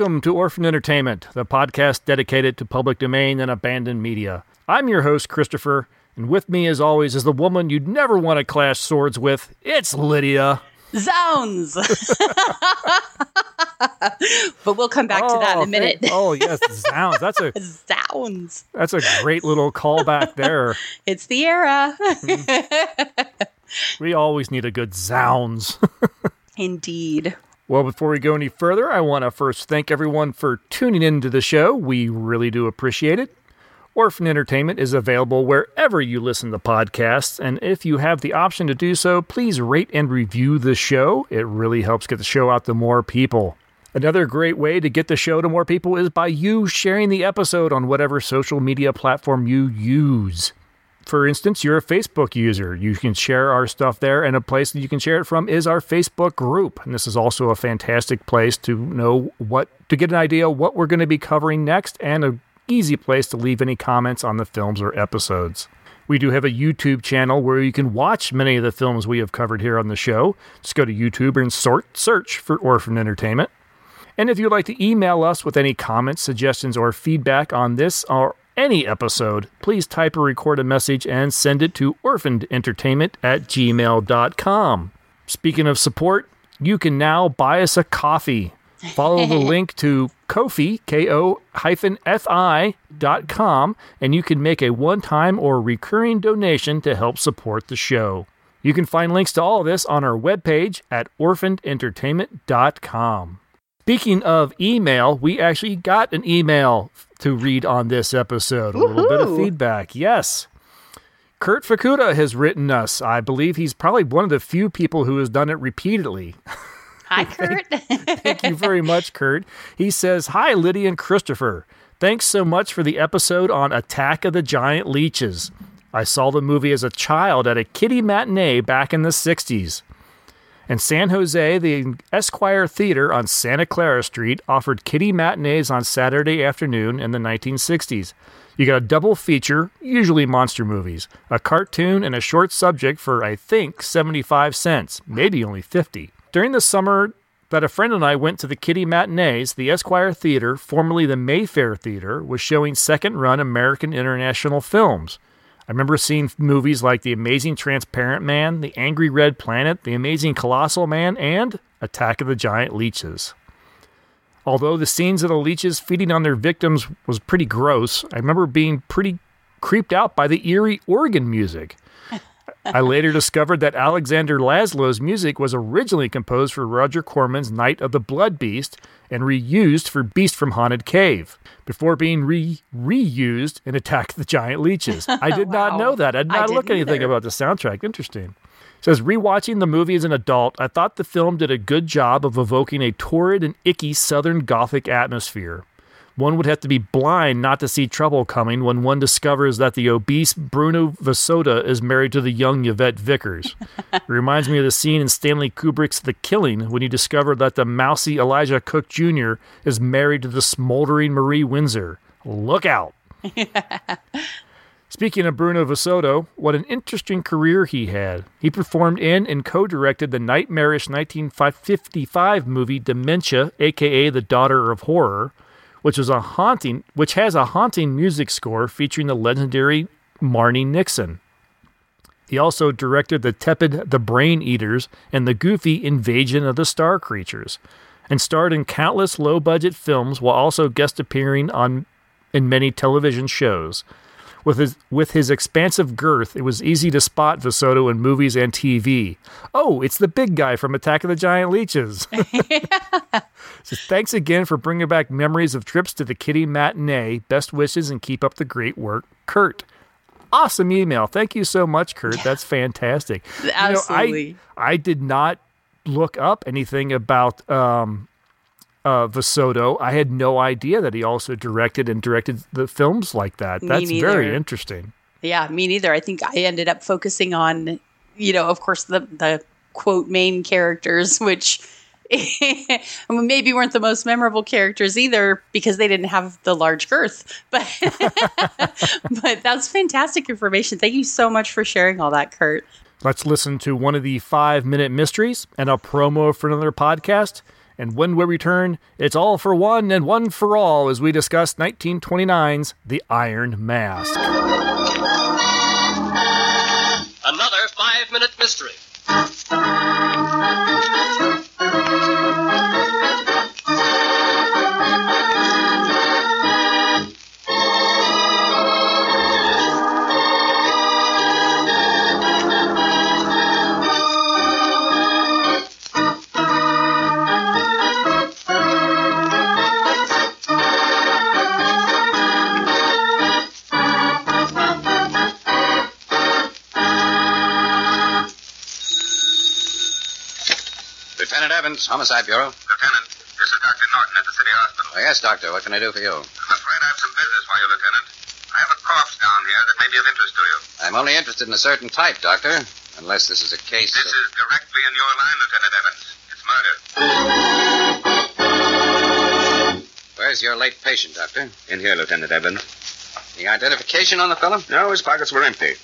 Welcome to Orphan Entertainment, the podcast dedicated to public domain and abandoned media. I'm your host, Christopher, and with me, as always, is the woman you'd never want to clash swords with. It's Lydia. Zounds! but we'll come back to that in a oh, minute. thank- oh yes, zounds. That's a Zounds! that's a great little callback there. It's the era. Mm-hmm. We always need a good zounds. Indeed. Well, before we go any further, I want to first thank everyone for tuning into the show. We really do appreciate it. Orphan Entertainment is available wherever you listen to podcasts, and if you have the option to do so, please rate and review the show. It really helps get the show out to more people. Another great way to get the show to more people is by you sharing the episode on whatever social media platform you use. For instance, you're a Facebook user. You can share our stuff there, and a place that you can share it from is our Facebook group. And this is also a fantastic place to know what to get an idea what we're going to be covering next, and an easy place to leave any comments on the films or episodes. We do have a YouTube channel where you can watch many of the films we have covered here on the show. Just go to YouTube and sort search for Orphan Entertainment. And if you'd like to email us with any comments, suggestions, or feedback on this or any episode, please type or record a message and send it to orphanedentertainment at gmail.com. Speaking of support, you can now buy us a coffee. Follow the link to Ko-fi, K-O hyphen F-I dot com, and you can make a one-time or recurring donation to help support the show. You can find links to all of this on our webpage at orphanedentertainment.com. Speaking of email, we actually got an email to read on this episode. A little bit of feedback. Yes. Kurt Fukuda has written us. I believe he's probably one of the few people who has done it repeatedly. Hi, Kurt. Thank you very much, Kurt. He says, Hi, Lydia and Christopher. Thanks so much for the episode on Attack of the Giant Leeches. I saw the movie as a child at a kiddie matinee back in the 60s. In San Jose, the Esquire Theater on Santa Clara Street offered kiddie matinees on Saturday afternoon in the 1960s. You got a double feature, usually monster movies, a cartoon, and a short subject for, I think, 75 cents, maybe only 50. During the summer that a friend and I went to the kiddie matinees, the Esquire Theater, formerly the Mayfair Theater, was showing second run American international films. I remember seeing movies like The Amazing Transparent Man, The Angry Red Planet, The Amazing Colossal Man, and Attack of the Giant Leeches. Although the scenes of the leeches feeding on their victims was pretty gross, I remember being pretty creeped out by the eerie organ music. I later discovered that Alexander Laszlo's music was originally composed for Roger Corman's Night of the Blood Beast and reused for Beast from Haunted Cave before being re reused in Attack of the Giant Leeches. I did not know that. I did I not look anything either. about the soundtrack. Interesting. It says rewatching the movie as an adult, I thought the film did a good job of evoking a torrid and icky Southern Gothic atmosphere. One would have to be blind not to see trouble coming when one discovers that the obese Bruno VeSota is married to the young Yvette Vickers. it reminds me of the scene in Stanley Kubrick's The Killing when you discover that the mousy Elisha Cook Jr. is married to the smoldering Marie Windsor. Look out! Speaking of Bruno VeSota, what an interesting career he had. He performed in and co directed the nightmarish 1955 movie Dementia, aka The Daughter of Horror, which was a haunting which has a haunting music score featuring the legendary Marni Nixon. He also directed the tepid The Brain Eaters and the goofy Invasion of the Star Creatures, and starred in countless low budget films while also guest appearing on in many television shows. With his with his expansive girth, it was easy to spot VeSota in movies and TV. Oh, it's the big guy from Attack of the Giant Leeches. So thanks again for bringing back memories of trips to the Kitty Matinee. Best wishes and keep up the great work, Kurt. Awesome email. Thank you so much, Kurt. That's fantastic. You know, I- Absolutely. I, did not look up anything about um, uh, VeSota. I had no idea that he also directed and directed the films like that. Me That's very interesting. Yeah, me neither. I think I ended up focusing on, you know, of course, the the quote main characters, which maybe weren't the most memorable characters either because they didn't have the large girth. But but that's fantastic information. Thank you so much for sharing all that, Kurt. Let's listen to one of the five minute mysteries and a promo for another podcast. And when we return, it's all for one and one for all as we discuss 1929's The Iron Mask. Another five minute mystery. Evans, Homicide Bureau. Lieutenant, this is Dr. Norton at the city hospital. Oh, yes, Doctor. What can I do for you? I'm afraid I have some business for you, Lieutenant. I have a corpse down here that may be of interest to you. I'm only interested in a certain type, Doctor. Unless this is a case. This of... is directly in your line, Lieutenant Evans. It's murder. Where's your late patient, Doctor? In here, Lieutenant Evans. The identification on the fellow? No, his pockets were empty.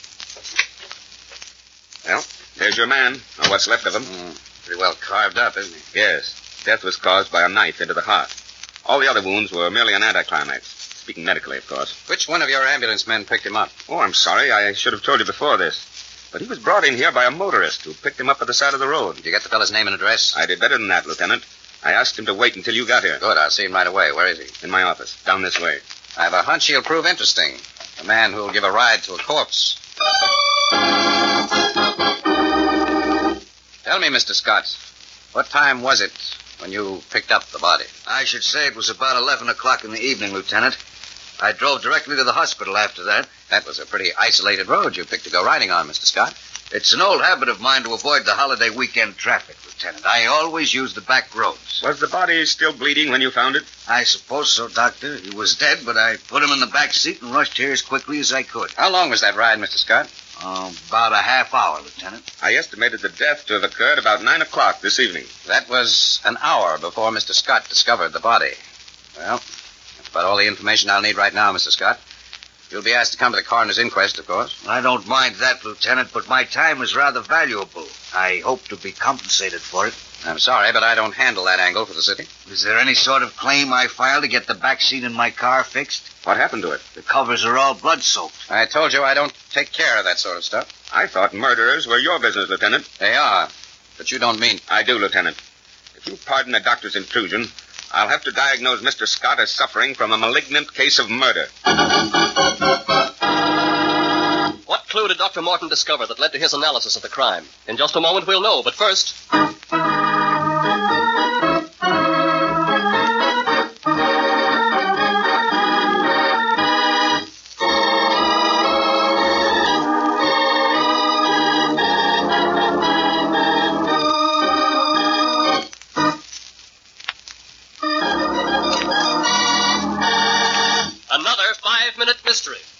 Well, there's your man, or what's left of him. Mm, pretty well carved up, isn't he? Yes. Death was caused by a knife into the heart. All the other wounds were merely an anticlimax. Speaking medically, of course. Which one of your ambulance men picked him up? Oh, I'm sorry. I should have told you before this. But he was brought in here by a motorist who picked him up at the side of the road. Did you get the fellow's name and address? I did better than that, Lieutenant. I asked him to wait until you got here. Good. I'll see him right away. Where is he? In my office. Down this way. I have a hunch he'll prove interesting. A man who'll give a ride to a corpse. Tell me, Mr. Scott, what time was it when you picked up the body? I should say it was about 11 o'clock in the evening, Lieutenant. I drove directly to the hospital after that. That was a pretty isolated road you picked to go riding on, Mr. Scott. It's an old habit of mine to avoid the holiday weekend traffic, Lieutenant. I always use the back roads. Was the body still bleeding when you found it? I suppose so, Doctor. He was dead, but I put him in the back seat and rushed here as quickly as I could. How long was that ride, Mr. Scott? Uh, about a half hour, Lieutenant. I estimated the death to have occurred about 9 o'clock this evening. That was an hour before Mr. Scott discovered the body. Well, that's about all the information I'll need right now, Mr. Scott. You'll be asked to come to the coroner's inquest, of course. I don't mind that, Lieutenant, but my time is rather valuable. I hope to be compensated for it. I'm sorry, but I don't handle that angle for the city. Is there any sort of claim I filed to get the back seat in my car fixed? What happened to it? The covers are all blood soaked. I told you I don't take care of that sort of stuff. I thought murderers were your business, Lieutenant. They are. But you don't mean. I do, Lieutenant. If you pardon the doctor's intrusion, I'll have to diagnose Mr. Scott as suffering from a malignant case of murder. What clue did Dr. Morton discover that led to his analysis of the crime? In just a moment, we'll know, but first. Five minute mystery.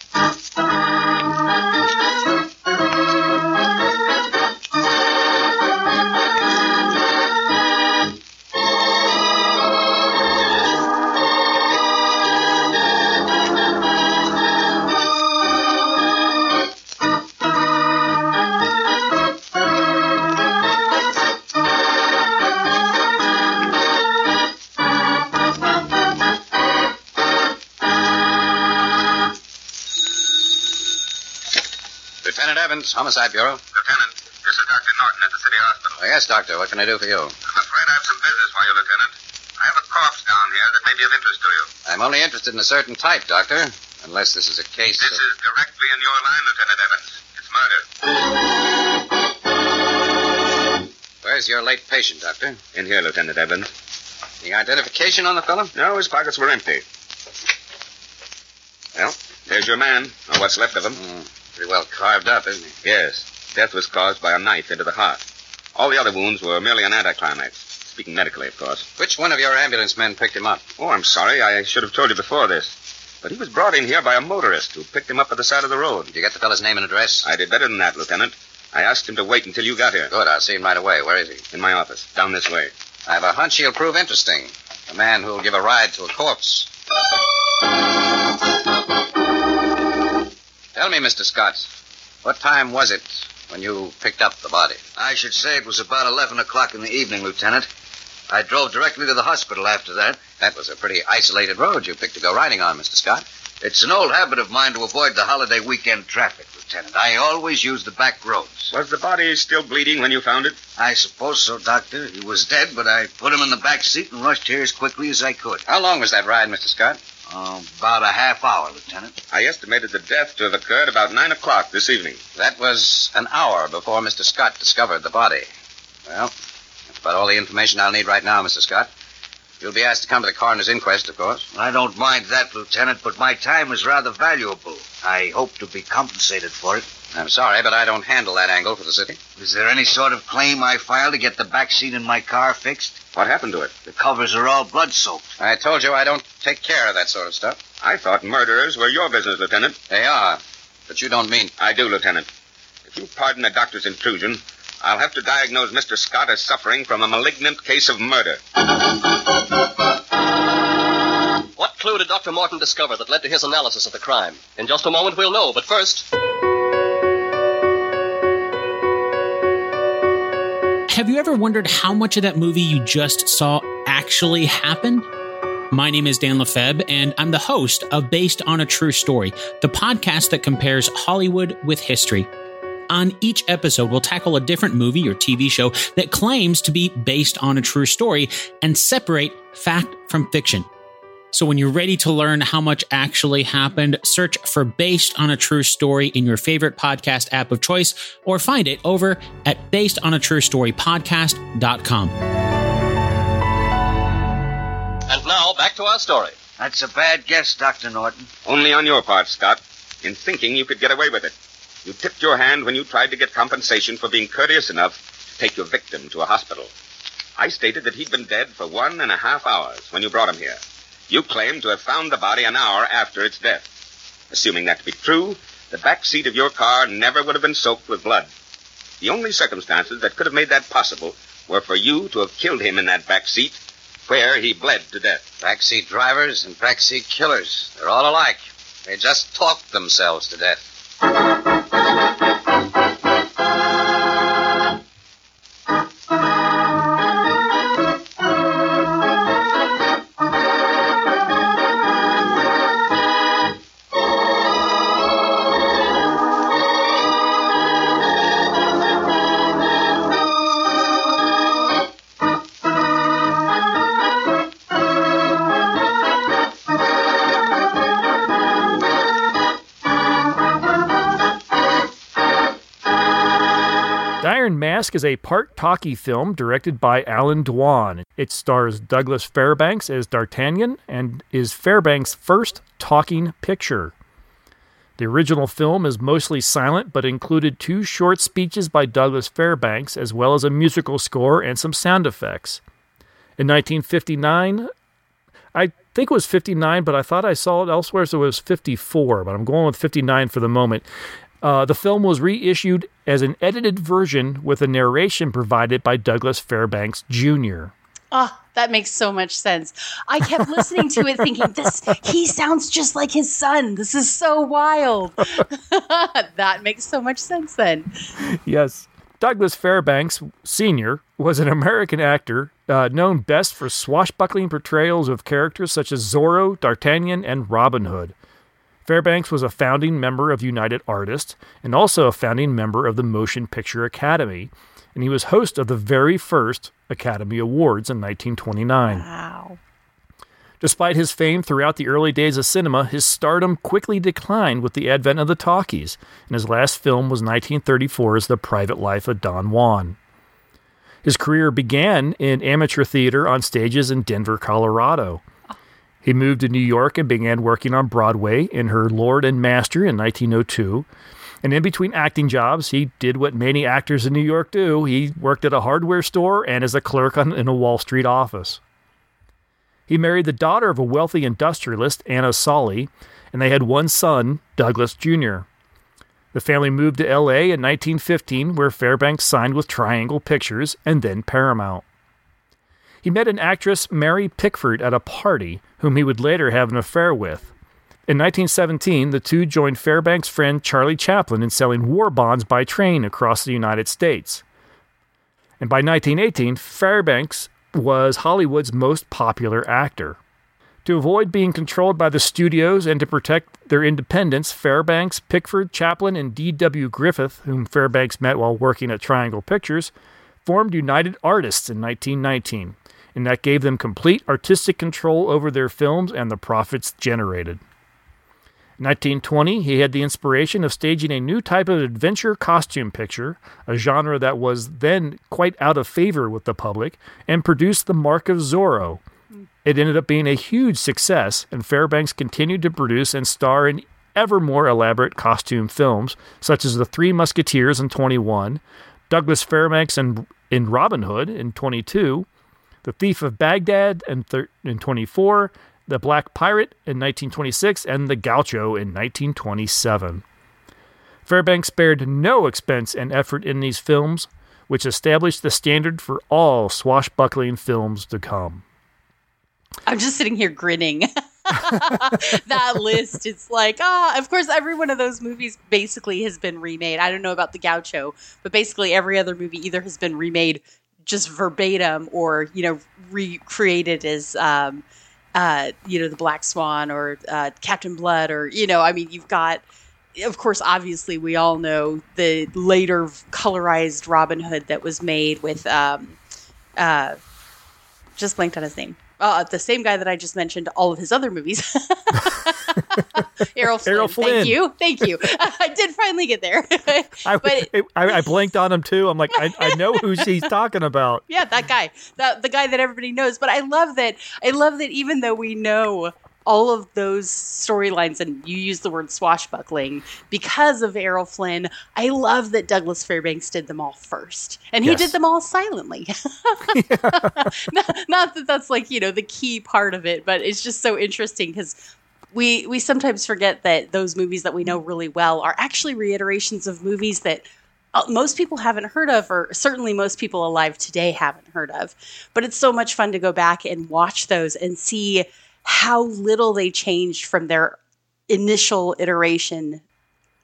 Homicide Bureau. Lieutenant, this is Dr. Norton at the city hospital. Oh, yes, Doctor. What can I do for you? I'm afraid I have some business for you, Lieutenant. I have a corpse down here that may be of interest to you. I'm only interested in a certain type, Doctor. Unless this is a case This of... is directly in your line, Lieutenant Evans. It's murder. Where's your late patient, Doctor? In here, Lieutenant Evans. The identification on the fellow? No, his pockets were empty. Well, there's your man, or what's left of him. Mm, pretty well carved up, isn't he? Yes. Death was caused by a knife into the heart. All the other wounds were merely an anticlimax. Speaking medically, of course. Which one of your ambulance men picked him up? Oh, I'm sorry. I should have told you before this. But he was brought in here by a motorist who picked him up at the side of the road. Did you get the fellow's name and address? I did better than that, Lieutenant. I asked him to wait until you got here. Good. I'll see him right away. Where is he? In my office. Down this way. I have a hunch he'll prove interesting. A man who'll give a ride to a corpse. Tell me, Mr. Scott, what time was it when you picked up the body? I should say it was about 11 o'clock in the evening, Lieutenant. I drove directly to the hospital after that. That was a pretty isolated road you picked to go riding on, Mr. Scott. It's an old habit of mine to avoid the holiday weekend traffic, Lieutenant. I always use the back roads. Was the body still bleeding when you found it? I suppose so, Doctor. He was dead, but I put him in the back seat and rushed here as quickly as I could. How long was that ride, Mr. Scott? Uh, about a half hour, Lieutenant. I estimated the death to have occurred about 9 o'clock this evening. That was an hour before Mr. Scott discovered the body. Well, that's about all the information I'll need right now, Mr. Scott. You'll be asked to come to the coroner's inquest, of course. I don't mind that, Lieutenant, but my time is rather valuable. I hope to be compensated for it. I'm sorry, but I don't handle that angle for the city. Is there any sort of claim I filed to get the back seat in my car fixed? What happened to it? The covers are all blood soaked. I told you I don't take care of that sort of stuff. I thought murderers were your business, Lieutenant. They are. But you don't mean. I do, Lieutenant. If you pardon the doctor's intrusion, I'll have to diagnose Mr. Scott as suffering from a malignant case of murder. What clue did Dr. Morton discover that led to his analysis of the crime? In just a moment, we'll know, but first. Have you ever wondered how much of that movie you just saw actually happened? My name is Dan Lefebvre, and I'm the host of Based on a True Story, the podcast that compares Hollywood with history. On each episode, we'll tackle a different movie or TV show that claims to be based on a true story and separate fact from fiction. So when you're ready to learn how much actually happened, search for Based on a True Story in your favorite podcast app of choice or find it over at basedonatruestorypodcast.com. And now, back to our story. That's a bad guess, Dr. Norton. Only on your part, Scott. In thinking you could get away with it. You tipped your hand when you tried to get compensation for being courteous enough to take your victim to a hospital. I stated that he'd been dead for one and a half hours when you brought him here. You claimed to have found the body an hour after its death. Assuming that to be true, the back seat of your car never would have been soaked with blood. The only circumstances that could have made that possible were for you to have killed him in that back seat, where he bled to death. Backseat drivers and backseat killers. They're all alike. They just talk themselves to death. Iron Mask is a part talkie film directed by Allan Dwan. It stars Douglas Fairbanks as D'Artagnan and is Fairbanks' first talking picture. The original film is mostly silent but included two short speeches by Douglas Fairbanks as well as a musical score and some sound effects. In 1959, I think it was 59, but I thought I saw it elsewhere, so it was 54, but I'm going with 59 for the moment. Uh, the film was reissued as an edited version with a narration provided by Douglas Fairbanks Jr. Oh, that makes so much sense. I kept listening to it thinking, this he sounds just like his son. This is so wild. that makes so much sense then. Yes. Douglas Fairbanks Sr. was an American actor uh, known best for swashbuckling portrayals of characters such as Zorro, D'Artagnan, and Robin Hood. Fairbanks was a founding member of United Artists and also a founding member of the Motion Picture Academy, and he was host of the very first Academy Awards in 1929. Wow. Despite his fame throughout the early days of cinema, his stardom quickly declined with the advent of the talkies, and his last film was 1934's The Private Life of Don Juan. His career began in amateur theater on stages in Denver, Colorado. He moved to New York and began working on Broadway in Her Lord and Master in 1902. And in between acting jobs, he did what many actors in New York do. He worked at a hardware store and as a clerk on, in a Wall Street office. He married the daughter of a wealthy industrialist, Anna Sully, and they had one son, Douglas Jr. The family moved to LA in 1915, where Fairbanks signed with Triangle Pictures and then Paramount. He met an actress, Mary Pickford, at a party, whom he would later have an affair with. In 1917, the two joined Fairbanks' friend Charlie Chaplin in selling war bonds by train across the United States. And by 1918, Fairbanks was Hollywood's most popular actor. To avoid being controlled by the studios and to protect their independence, Fairbanks, Pickford, Chaplin, and D.W. Griffith, whom Fairbanks met while working at Triangle Pictures, formed United Artists in 1919, and that gave them complete artistic control over their films and the profits generated. In 1920, he had the inspiration of staging a new type of adventure costume picture, a genre that was then quite out of favor with the public, and produced The Mark of Zorro. It ended up being a huge success, and Fairbanks continued to produce and star in ever more elaborate costume films, such as The Three Musketeers in 21, Douglas Fairbanks in, in Robin Hood in 22, The Thief of Baghdad in, thir- in 24, The Black Pirate in 1926, and The Gaucho in 1927. Fairbanks spared no expense and effort in these films, which established the standard for all swashbuckling films to come. I'm just sitting here grinning. that list, it's like, ah, of course, every one of those movies basically has been remade. I don't know about the Gaucho, but basically every other movie either has been remade just verbatim or, you know, recreated as, um, uh, you know, the Black Swan or uh, Captain Blood, or, you know, I mean, you've got, of course, obviously, we all know the later colorized Robin Hood that was made with, um, uh, just blanked on his name uh, the same guy that I just mentioned all of his other movies. Errol Flynn. Errol Flynn. Thank you. Thank you. I did finally get there. I, but I, I blanked on him too. I'm like, I, I know who she's talking about. yeah, that guy, that the guy that everybody knows. But I love that. I love that even though we know all of those storylines, and you use the word swashbuckling because of Errol Flynn. I love that Douglas Fairbanks did them all first, and he Yes. did them all silently. not, not that that's like you know the key part of it, but it's just so interesting because we we sometimes forget that those movies that we know really well are actually reiterations of movies that uh, most people haven't heard of, or certainly most people alive today haven't heard of. But it's so much fun to go back and watch those and see how little they changed from their initial iteration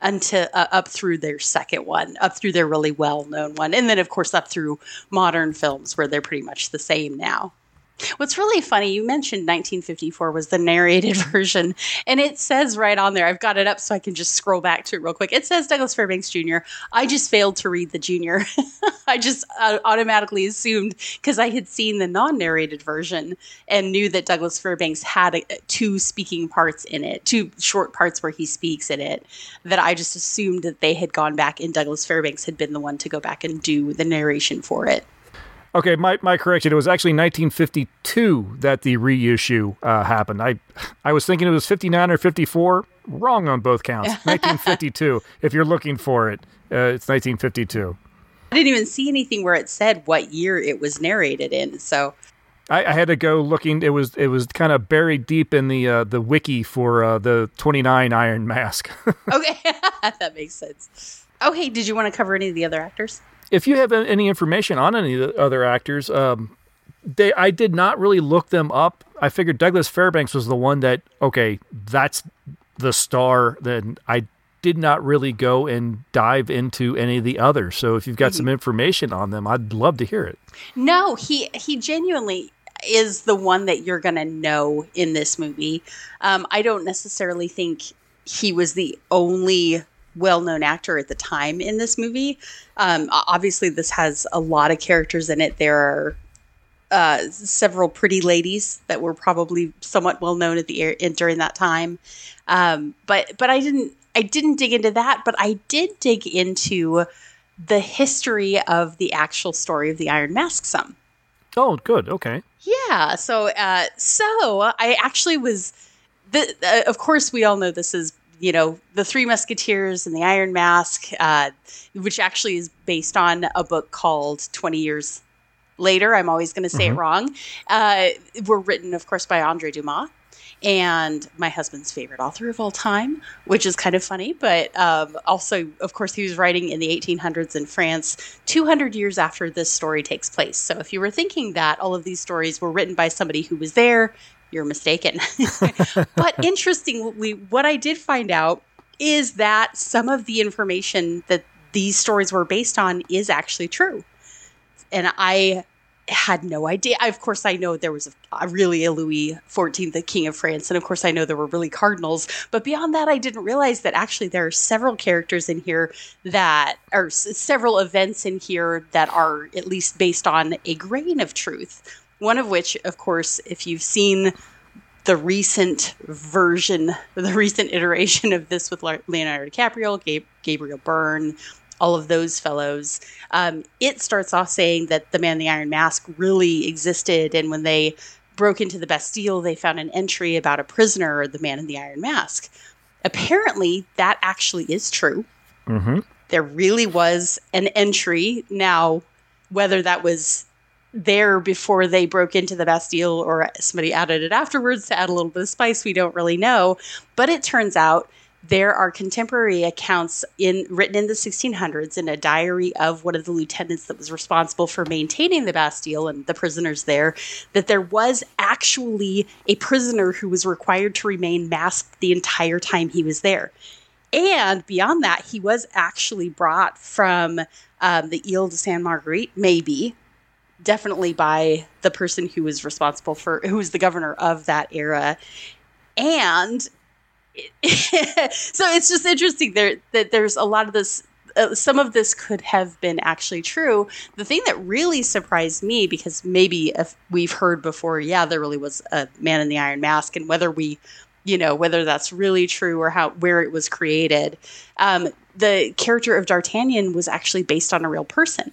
until uh, up through their second one, up through their really well known one, and then of course up through modern films where they're pretty much the same now. What's really funny, you mentioned 1954 was the narrated version, and it says right on there, I've got it up so I can just scroll back to it real quick. It says Douglas Fairbanks Jr. I just failed to read the junior. I just uh, automatically assumed because I had seen the non narrated version and knew that Douglas Fairbanks had a, two speaking parts in it, two short parts where he speaks in it, that I just assumed that they had gone back and Douglas Fairbanks had been the one to go back and do the narration for it. Okay, my, my correction. It was actually 1952 that the reissue uh, happened. I I was thinking it was 59 or 54. Wrong on both counts. 1952. if you're looking for it, uh, it's 1952. I didn't even see anything where it said what year it was narrated in. So I, I had to go looking. It was it was kind of buried deep in the uh, the wiki for uh, the 29 Iron Mask. okay, that makes sense. Okay, did you want to cover any of the other actors? If you have any information on any of the other actors, um, they I did not really look them up. I figured Douglas Fairbanks was the one that okay, that's the star. Then I did not really go and dive into any of the others. So if you've got some information on them, I'd love to hear it. No, he he genuinely is the one that you're going to know in this movie. Um, I don't necessarily think he was the only well-known actor at the time in this movie. Um, obviously, this has a lot of characters in it. There are uh, several pretty ladies that were probably somewhat well known at the air, in, during that time. Um, but but I didn't I didn't dig into that. But I did dig into the history of the actual story of the Iron Mask some. Oh, good. Okay. Yeah. So, uh, so I actually was. The, uh, of course, we all know this is you know the Three Musketeers and the Iron Mask, uh, which actually is based on a book called Twenty Years Later. I'm always going to say it wrong. Uh, were written, of course, by Andre Dumas. And my husband's favorite author of all time, which is kind of funny, but um, also, of course, he was writing in the 1800s in France, 200 years after this story takes place. So, if you were thinking that all of these stories were written by somebody who was there, you're mistaken. but interestingly, what I did find out is that some of the information that these stories were based on is actually true. And I had no idea. Of course, I know there was a, a really a Louis XIV, the King of France, and of course, I know there were really cardinals. But beyond that, I didn't realize that actually there are several characters in here that are s- several events in here that are at least based on a grain of truth. One of which, of course, if you've seen the recent version, the recent iteration of this with Leonardo DiCaprio, Gabriel Byrne, all of those fellows. Um, it starts off saying that the man in the Iron Mask really existed, and when they broke into the Bastille, they found an entry about a prisoner, the man in the Iron Mask. Apparently, that actually is true. Mm-hmm. There really was an entry. Now, whether that was there before they broke into the Bastille or somebody added it afterwards to add a little bit of spice, we don't really know. But it turns out there are contemporary accounts in written in the 1600s in a diary of one of the lieutenants that was responsible for maintaining the Bastille and the prisoners there that there was actually a prisoner who was required to remain masked the entire time he was there. And beyond that, he was actually brought from um, the Ile de Sainte Marguerite, maybe, definitely by the person who was responsible for, who was the governor of that era. And so it's just interesting there that there's a lot of this uh, some of this could have been actually true. The thing that really surprised me, because maybe if we've heard before, yeah, there really was a man in the iron mask, and whether we, you know, whether that's really true or how where it was created, um, the character of D'Artagnan was actually based on a real person.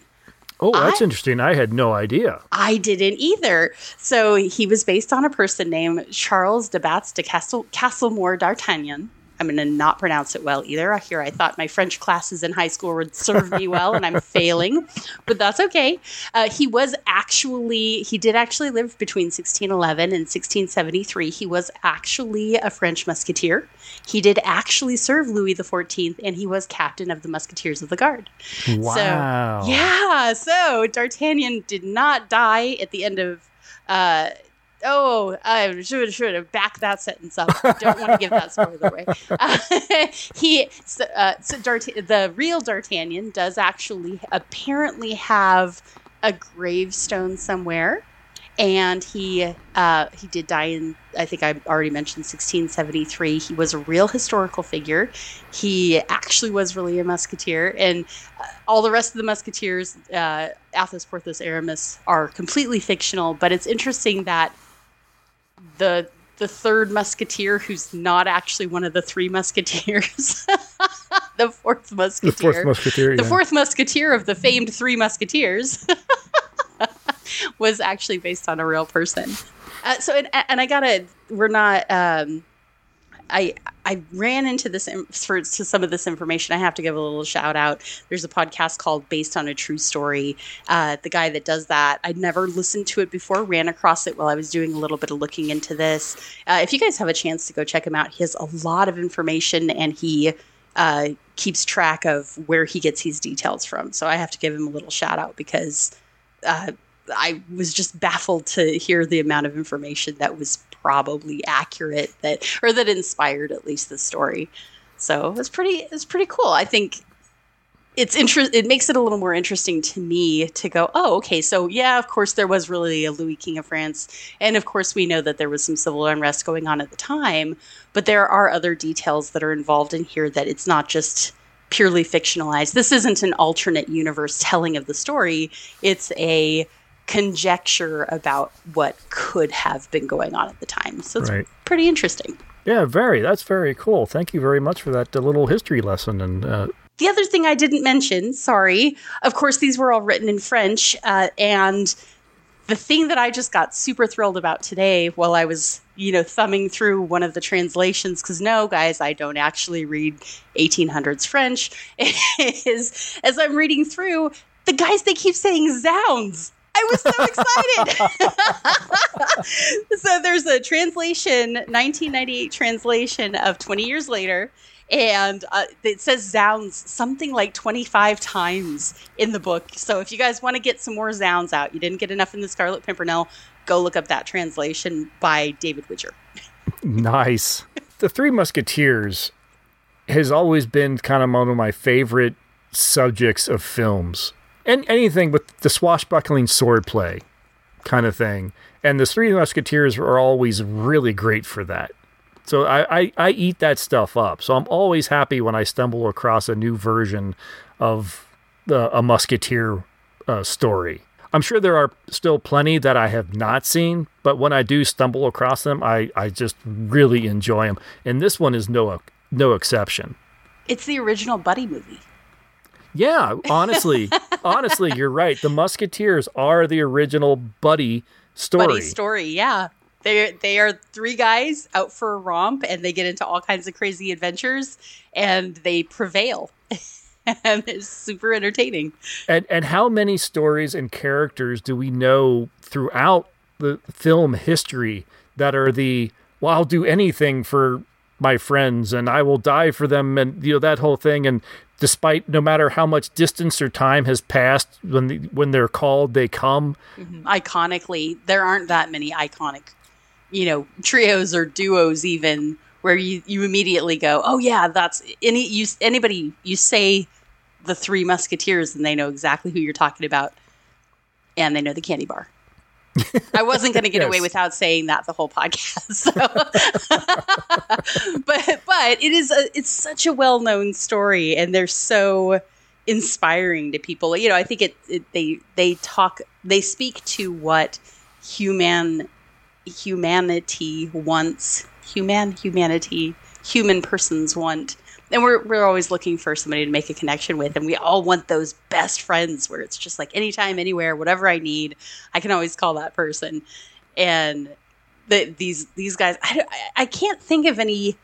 Oh, that's I, interesting. I had no idea. I didn't either. So he was based on a person named Charles de Batz de Castle, Castelmore d'Artagnan. I'm going to not pronounce it well either. Here, I thought my French classes in high school would serve me well, and I'm failing, but that's okay. Uh, he was actually, he did actually live between 1611 and 1673. He was actually a French musketeer. He did actually serve Louis XIV, and he was captain of the Musketeers of the Guard. Wow. So, yeah. So D'Artagnan did not die at the end of. Uh, Oh, I should should have backed that sentence up. I don't want to give that spoiler away. Uh, he, so, uh, so Dart- the real D'Artagnan does actually apparently have a gravestone somewhere, and he uh, he did die in. I think I already mentioned 1673. He was a real historical figure. He actually was really a musketeer, and uh, all the rest of the musketeers, uh, Athos, Porthos, Aramis, are completely fictional. But it's interesting that the the third musketeer who's not actually one of the three musketeers. The fourth musketeer the fourth musketeer the yeah. fourth musketeer of the famed three musketeers was actually based on a real person. Uh, so and, and i gotta we're not um I I ran into this for to some of this information. I have to give a little shout out. There's a podcast called Based on a True Story. Uh, the guy that does that, I'd never listened to it before. Ran across it while I was doing a little bit of looking into this. Uh, if you guys have a chance to go check him out, he has a lot of information and he uh, keeps track of where he gets his details from. So I have to give him a little shout out because. I was just baffled to hear the amount of information that was probably accurate that or that inspired at least the story. So it's pretty it's pretty cool. I think it's interest it makes it a little more interesting to me to go, oh, okay, so yeah, of course there was really a Louis King of France. And of course we know that there was some civil unrest going on at the time, but there are other details that are involved in here that it's not just purely fictionalized. This isn't an alternate universe telling of the story. It's a conjecture about what could have been going on at the time. So it's right. pretty interesting. Yeah, very. That's very cool. Thank you very much for that uh, little history lesson. And uh... the other thing I didn't mention, sorry, of course, these were all written in French. Uh, and the thing that I just got super thrilled about today while I was, you know, thumbing through one of the translations, because no, guys, I don't actually read 1800s French, is as I'm reading through, the guys, they keep saying zounds. I was so excited. so there's a translation, 1998 translation of 20 years later, and uh, it says zounds something like 25 times in the book. So if you guys want to get some more zounds out, you didn't get enough in the Scarlet Pimpernel, go look up that translation by David Widger. nice. The Three Musketeers has always been kind of one of my favorite subjects of films and anything with the swashbuckling swordplay kind of thing. And the Three Musketeers are always really great for that. So I, I, I eat that stuff up. So I'm always happy when I stumble across a new version of the, a Musketeer uh, story. I'm sure there are still plenty that I have not seen, but when I do stumble across them, I, I just really enjoy them. And this one is no no exception. It's the original Buddy movie. Yeah, honestly, honestly, you're right. The Musketeers are the original Buddy story. Buddy story, yeah. They they are three guys out for a romp, and they get into all kinds of crazy adventures, and they prevail. and it's super entertaining. And and how many stories and characters do we know throughout the film history that are the well, I'll do anything for my friends and I will die for them and you know that whole thing. And despite no matter how much distance or time has passed when the, when they're called they come. Mm-hmm. iconically there aren't that many iconic you know trios or duos even where you you immediately go oh yeah that's any you anybody you say the three musketeers and they know exactly who you're talking about and they know the candy bar I wasn't going to get yes. away without saying that the whole podcast. So. but but it is a, it's such a well known story, and they're so inspiring to people. You know, I think it, it they they talk they speak to what human humanity wants human humanity human persons want and we're we're always looking for somebody to make a connection with and we all want those best friends where it's just like anytime anywhere whatever i need i can always call that person. And the, these these guys I, I can't think of any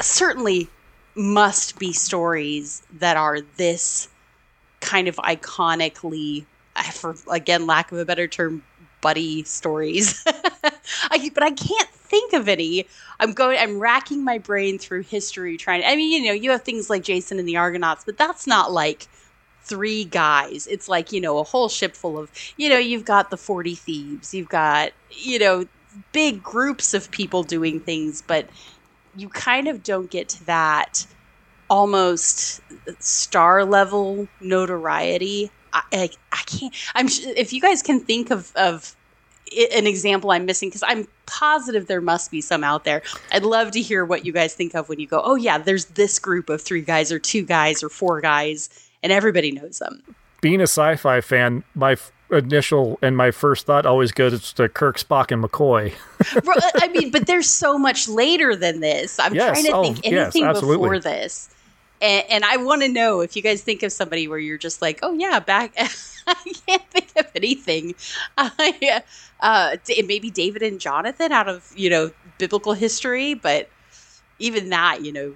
certainly must be stories that are this kind of iconically for again lack of a better term buddy stories. I, but i can't think of any. I'm going. I'm racking my brain through history, trying. I mean, you know, you have things like Jason and the Argonauts, but that's not like three guys. It's like you know a whole ship full of. You know, you've got the Forty Thieves. You've got you know big groups of people doing things, but you kind of don't get to that almost star level notoriety. I, I, I can't. I'm. If you guys can think of of an example I'm missing because I'm positive there must be some out there. I'd love to hear what you guys think of when you go, oh, yeah, there's this group of three guys or two guys or four guys, and everybody knows them. Being a sci fi fan, my f- initial and my first thought always goes to Kirk, Spock, and McCoy. I mean, but there's so much later than this. I'm yes. trying to oh, think anything yes, before this. And, and I want to know if you guys think of somebody where you're just like, oh, yeah, back. I can't think of anything. Uh, yeah uh, maybe David and Jonathan out of you know biblical history, but even that, you know,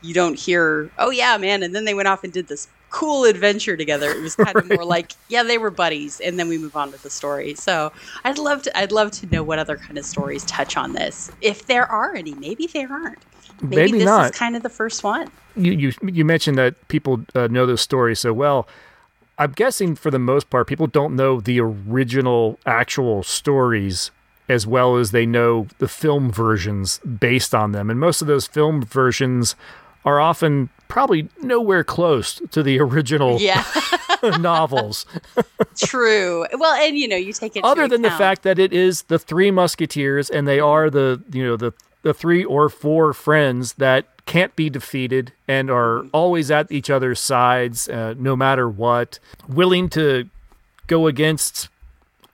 you don't hear, oh yeah, man, and then they went off and did this cool adventure together. It was kind of more like, yeah, they were buddies, and then we move on with the story. So I'd love to, I'd love to know what other kind of stories touch on this, if there are any. Maybe there aren't. Maybe, maybe this not. is kind of the first one. You you you mentioned that people uh, know those stories so well. I'm guessing for the most part, people don't know the original actual stories as well as they know the film versions based on them. And most of those film versions are often probably nowhere close to the original yeah. novels. True. Well, and you know, you take it other than account. the fact that it is the Three Musketeers and they are the you know the the three or four friends that can't be defeated and are always at each other's sides uh, no matter what, willing to go against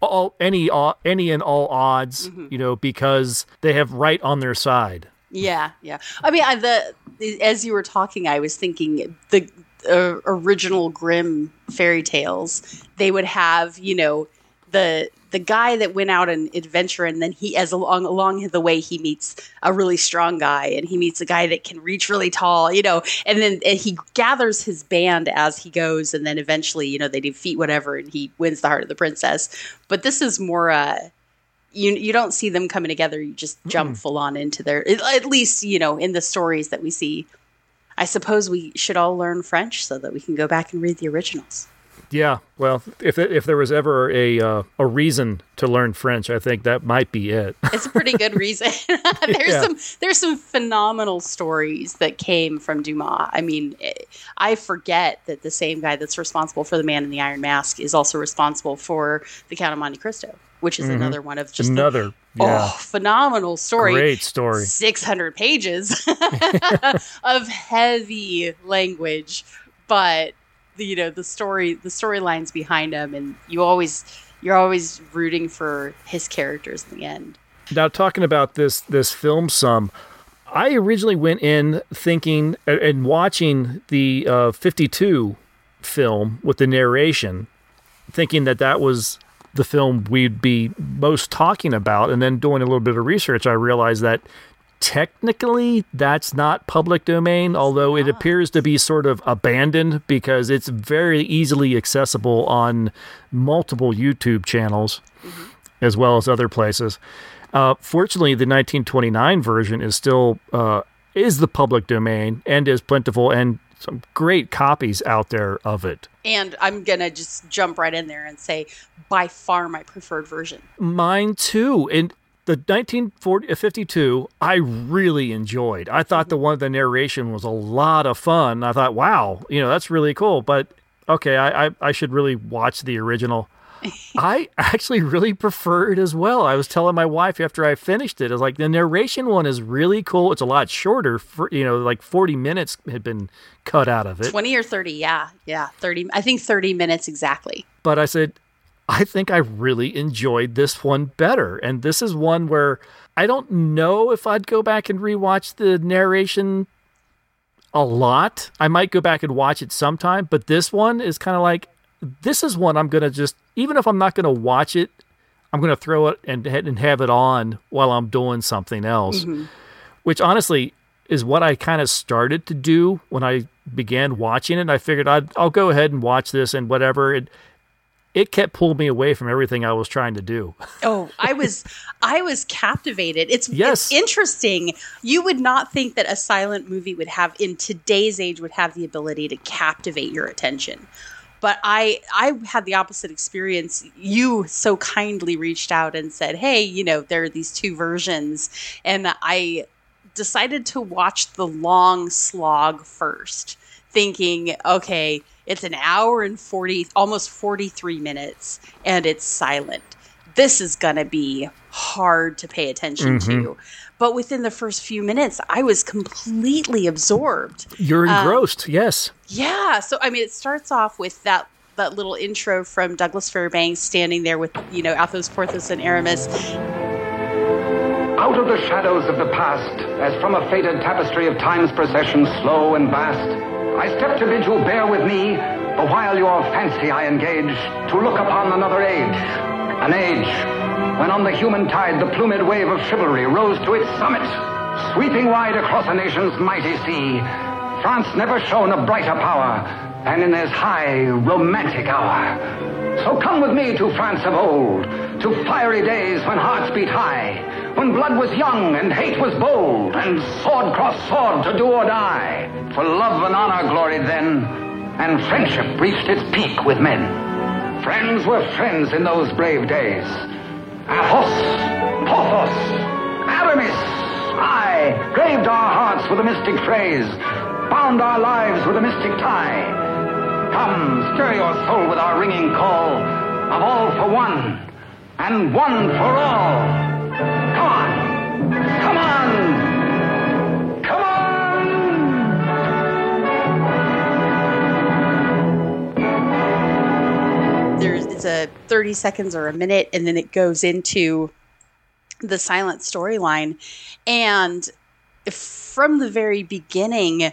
all any all, any and all odds, mm-hmm. you know, because they have right on their side. Yeah, yeah. I mean, I, the as you were talking, I was thinking the uh, original Grimm fairy tales. They would have, you know, the the guy that went out and adventure and then he as along along the way he meets a really strong guy and he meets a guy that can reach really tall you know and then and he gathers his band as he goes and then eventually you know they defeat whatever and he wins the heart of the princess. But this is more uh you you don't see them coming together you just jump mm. full on into their at least you know in the stories that we see. I suppose we should all learn french so that we can go back and read the originals yeah, well, if if there was ever a uh, a reason to learn French, I think that might be it. it's a pretty good reason. there's yeah. some there's some phenomenal stories that came from Dumas. I mean, eh, I forget that the same guy that's responsible for The Man in the Iron Mask is also responsible for The Count of Monte Cristo, which is another one of just the- Another, yeah, oh phenomenal story. great story. 600 pages of heavy language but the, you know the story the storylines behind them and you always you're always rooting for his characters in the end. Now, talking about this this film, some I originally went in thinking and watching the uh, 52 film with the narration, thinking that that was the film we'd be most talking about, and then doing a little bit of research, I realized that technically that's not public domain, although it appears to be sort of abandoned because it's very easily accessible on multiple YouTube channels as well as other places. Uh, fortunately, the 1929 version is still uh, is the public domain and is plentiful, and some great copies out there of it. and i'm gonna just jump right in there and say by far my preferred version Mine too. And the 1952, uh, I really enjoyed. I thought the mm-hmm. one the narration was a lot of fun. I thought, wow, you know, that's really cool. But okay, I I, I should really watch the original. I actually really prefer it as well. I was telling my wife after I finished it, I was like, the narration one is really cool. It's a lot shorter. For, you know, like 40 minutes had been cut out of it. 20 or 30 yeah yeah 30 i think 30 minutes exactly but I said, I think I really enjoyed this one better. And this is one where I don't know if I'd go back and rewatch the narration a lot. I might go back and watch it sometime, but this one is kind of like this is one I'm going to just even if I'm not going to watch it, I'm going to throw it and and have it on while I'm doing something else. Mm-hmm. Which honestly is what I kind of started to do when I began watching it. I figured I'd I'll go ahead and watch this and whatever. It it kept pulling me away from everything I was trying to do. Oh, I was I was captivated. It's, Yes. it's interesting. You would not think that a silent movie would have in today's age would have the ability to captivate your attention. But I I had the opposite experience. You so kindly reached out and said, "Hey, you know, there are these two versions." And I decided to watch the long slog first, thinking, okay, it's an hour and 40, almost 43 minutes, and it's silent. This is going to be hard to pay attention mm-hmm. to. But within the first few minutes, I was completely absorbed. You're um, engrossed, yes. Yeah. So I mean, it starts off with that that little intro from Douglas Fairbanks standing there with you know Athos, Porthos, and Aramis. Out of the shadows of the past, as from a faded tapestry of time's procession, slow and vast, I step to bid you bear with me, the while your fancy I engage, to look upon another age. An age when on the human tide the plumed wave of chivalry rose to its summit, sweeping wide across a nation's mighty sea. France never shone a brighter power than in this high, romantic hour. So come with me to France of old, to fiery days when hearts beat high, when blood was young and hate was bold, and sword crossed sword to do or die. For love and honor gloried then, and friendship reached its peak with men. Friends were friends in those brave days. Athos, Porthos, Aramis, I graved our hearts with a mystic phrase, bound our lives with a mystic tie. Come, stir your soul with our ringing call of all for one and one for all. Come on, come on, come on. There's it's a 30 seconds or a minute, and then it goes into the silent storyline. And from the very beginning,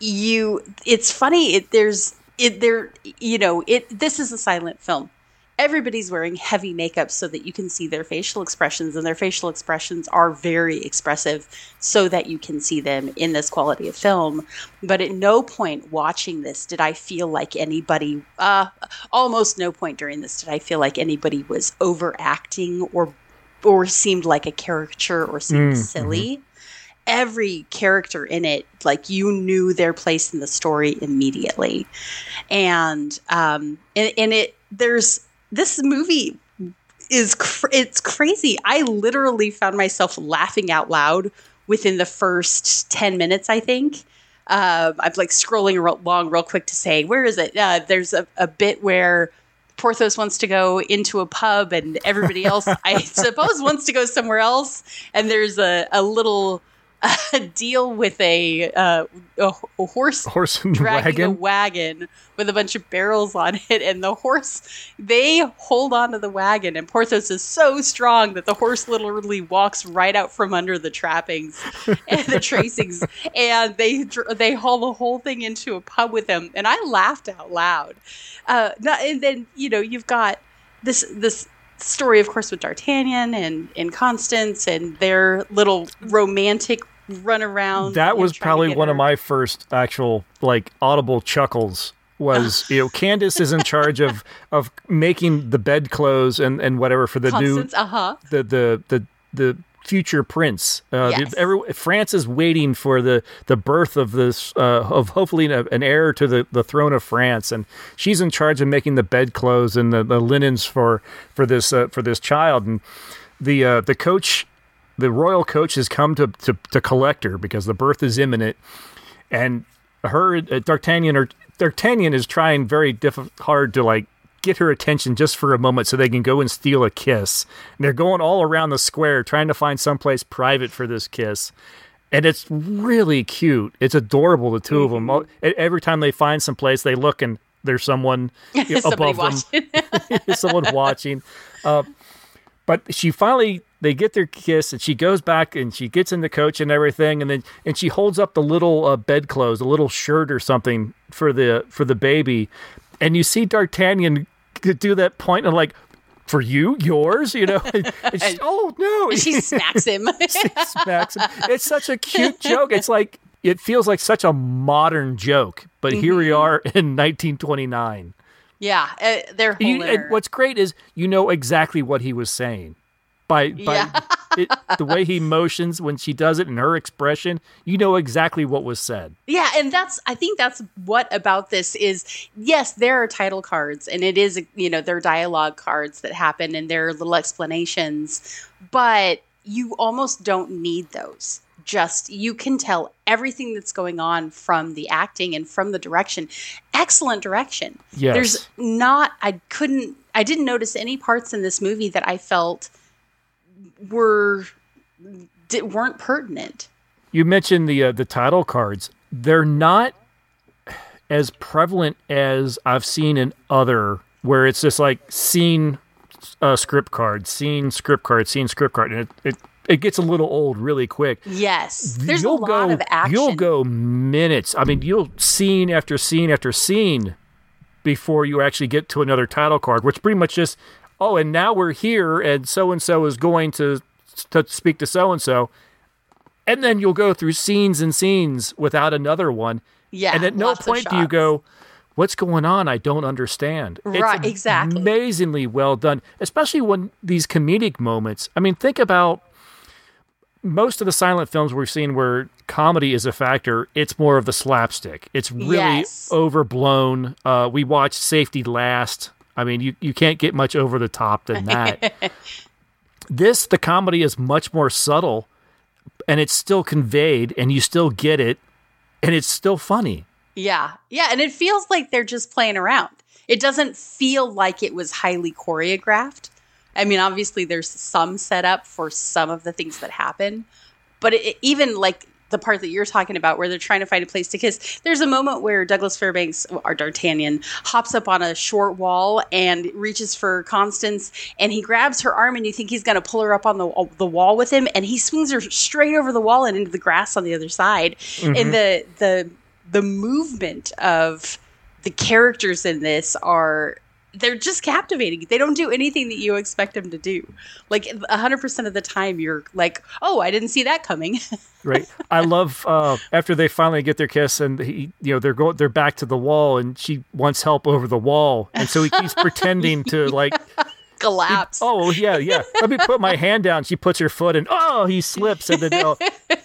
you it's funny it there's it there you know it this is a silent film. Everybody's wearing heavy makeup so that you can see their facial expressions and their facial expressions are very expressive so that you can see them in this quality of film. But at no point watching this did i feel like anybody uh almost no point during this did i feel like anybody was overacting or or seemed like a caricature or seemed silly every character in it like you knew their place in the story immediately. And um and, and it there's this movie is cr- it's crazy. I literally found myself laughing out loud within the first 10 minutes i think. Uh, i'm like scrolling ro- along real quick to say where is it? Uh, there's a, a bit where Porthos wants to go into a pub, and everybody else, I suppose, wants to go somewhere else. And there's a, a little a deal with a, uh, a, a horse Horse and dragging a wagon. wagon with a bunch of barrels on it, and the horse they hold onto the wagon, and Porthos is so strong that the horse literally walks right out from under the trappings and the tracings, and they they haul the whole thing into a pub with him, and I laughed out loud. Uh, and then you know you've got this this story, of course, with D'Artagnan and and Constance and their little romantic run around. That was probably one of my first actual like audible chuckles. Was you know Candace is in charge of of making the bedclothes and and whatever for the Constance. new Uh huh. the the the the future prince. Uh, the- Yes. every, France is waiting for the the birth of this uh, of hopefully an, an heir to the, the throne of France, and she's in charge of making the bedclothes and the, the linens for for this uh, for this child. And the uh, the coach, the royal coach, has come to, to to collect her because the birth is imminent, and her uh, D'Artagnan or D'Artagnan is trying very diff- hard to like get her attention just for a moment so they can go and steal a kiss. And they're going all around the square trying to find someplace private for this kiss. And it's really cute. It's adorable, the 2 of them. E- Every time they find some place, they look and there's someone above them someone watching. Uh, but she finally they get their kiss and she goes back and she gets in the coach and everything and then and she holds up the little uh, bedclothes, a little shirt or something for the for the baby, and you see D'Artagnan do that point and like. For you, yours, you know. And she, oh no! she smacks him. She smacks him. It's such a cute joke. It's like it feels like such a modern joke, but here we are in 1929. yeah, uh, they're and what's great is you know exactly what he was saying by by Yeah. it, the way he motions when she does it and her expression. You know exactly what was said. Yeah, and that's I think that's what about this is yes, there are title cards and it is you know, there are dialogue cards that happen and there are little explanations, but you almost don't need those. Just you can tell everything that's going on from the acting and from the direction. Excellent direction. Yes. There's not I couldn't I didn't notice any parts in this movie that I felt were di- weren't pertinent. You mentioned the uh, the title cards. They're not as prevalent as I've seen in other where it's just like scene uh, script card, scene script card, scene script card, and it, it it gets a little old really quick. Yes. There's you'll a lot go, of action. You'll go minutes. I mean, you'll scene after scene after scene before you actually get to another title card, which pretty much just oh, and now we're here, and so and so is going to to speak to so and so, and then you'll go through scenes and scenes without another one, Yeah. and at no point do you go. What's going on? I don't understand. Right, it's exactly. Amazingly well done, especially when these comedic moments. I mean, think about most of the silent films we've seen where comedy is a factor, it's more of the slapstick. It's really Yes. overblown. Uh, we watched Safety Last. I mean, you, you can't get much over the top than that. this, the comedy is much more subtle and it's still conveyed and you still get it and it's still funny. Yeah. Yeah. And it feels like they're just playing around. It doesn't feel like it was highly choreographed. I mean, obviously, there's some setup for some of the things that happen, but it, even like the part that you're talking about where they're trying to find a place to kiss, there's a moment where Douglas Fairbanks, our D'Artagnan, hops up on a short wall and reaches for Constance and he grabs her arm and you think he's going to pull her up on the, the wall with him and he swings her straight over the wall and into the grass on the other side. And mm-hmm. the, the, the movement of the characters in this are they're just captivating. They don't do anything that you expect them to do. Like 100% of the time you're like, "Oh, I didn't see that coming." Right. I love uh, after they finally get their kiss and he, you know, they're going, they're back to the wall and she wants help over the wall. And so he keeps pretending to like, Collapse. oh yeah, yeah. Let me put my hand down. She puts her foot and oh, he slips and then oh,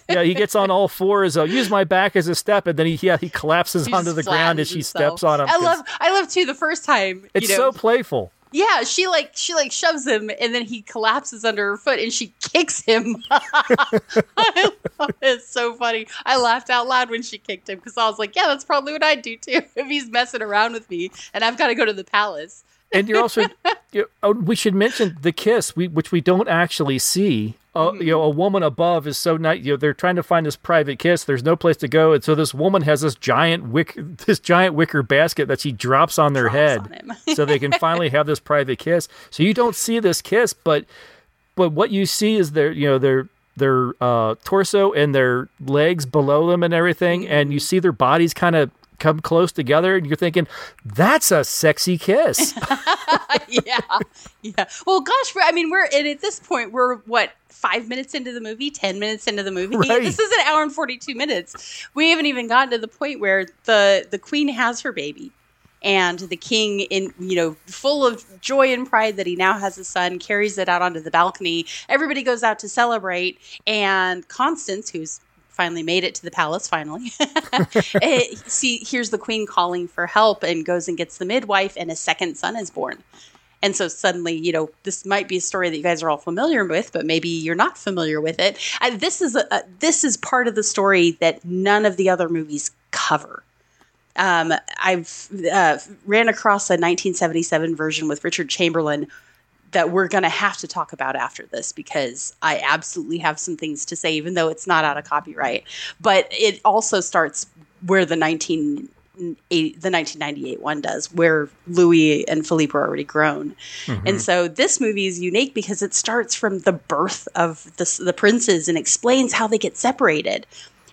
yeah, he gets on all fours. I'll use my back as a step and then he yeah he collapses He onto the ground as she himself. steps on him. I love I love too the first time, It's you know. so playful. yeah, she like she like shoves him and then he collapses under her foot and she kicks him. I love it. It's so funny. I laughed out loud when she kicked him because I was like, yeah, that's probably what I'd do too if he's messing around with me and I've got to go to the palace. And you're also you know, oh, we should mention the kiss, we, which we don't actually see. Uh, you know, a woman above is so nice. You know, they're trying to find this private kiss. There's no place to go, and so this woman has this giant wick, this giant wicker basket that she drops on their Drops head, on so they can finally have this private kiss. So you don't see this kiss, but but what you see is their you know their their uh, torso and their legs below them and everything, and you see their bodies kind of come close together, and you're thinking that's a sexy kiss. yeah, yeah. Well, gosh, I mean, we're and at this point we're what five minutes into the movie, ten minutes into the movie. Right. This is an hour and forty two minutes. We haven't even gotten to the point where the the queen has her baby, and the king, in you know, full of joy and pride that he now has a son, carries it out onto the balcony. Everybody goes out to celebrate, and Constance, who's finally made it to the palace finally eh, see here's the queen calling for help and goes and gets the midwife and a second son is born and so suddenly, you know, this might be a story that you guys are all familiar with, but maybe you're not familiar with it. Uh, this is a, a this is part of the story that none of the other movies cover. Um, I've uh, ran across a 1977 version with Richard Chamberlain that we're going to have to talk about after this because I absolutely have some things to say, even though it's not out of copyright. But it also starts where the 19 eight, the 1998 one does, where Louis and Philippe are already grown. And so this movie is unique because it starts from the birth of the, the princes and explains how they get separated.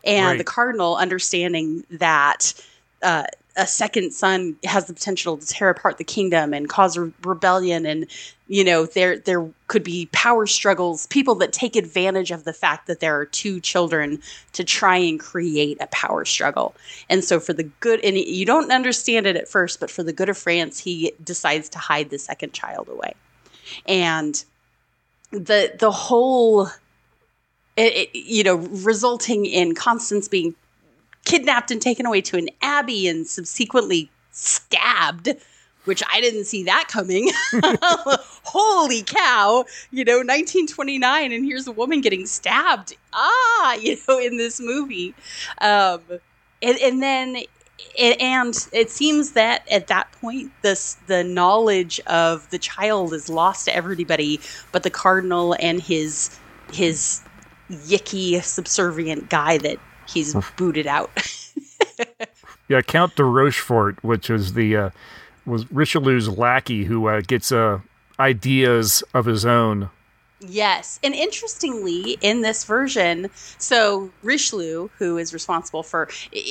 And Right. the cardinal understanding that uh, a second son has the potential to tear apart the kingdom and cause rebellion and you know there there could be power struggles people that take advantage of the fact that there are two children to try and create a power struggle. And so for the good and you don't understand it at first but for the good of France he decides to hide the second child away. And the the whole it, it, you know resulting in Constance being kidnapped and taken away to an abbey and subsequently stabbed which I didn't see that coming. Holy cow, you know, 1929 and here's a woman getting stabbed. Ah, you know, in this movie. Um and, and then and it seems that at that point this the knowledge of the child is lost to everybody but the cardinal and his his yicky subservient guy that he's booted out Yeah, Count de Rochefort, which is the uh, was Richelieu's lackey who uh, gets uh, ideas of his own. Yes. And interestingly, in this version, so Richelieu, who is responsible for,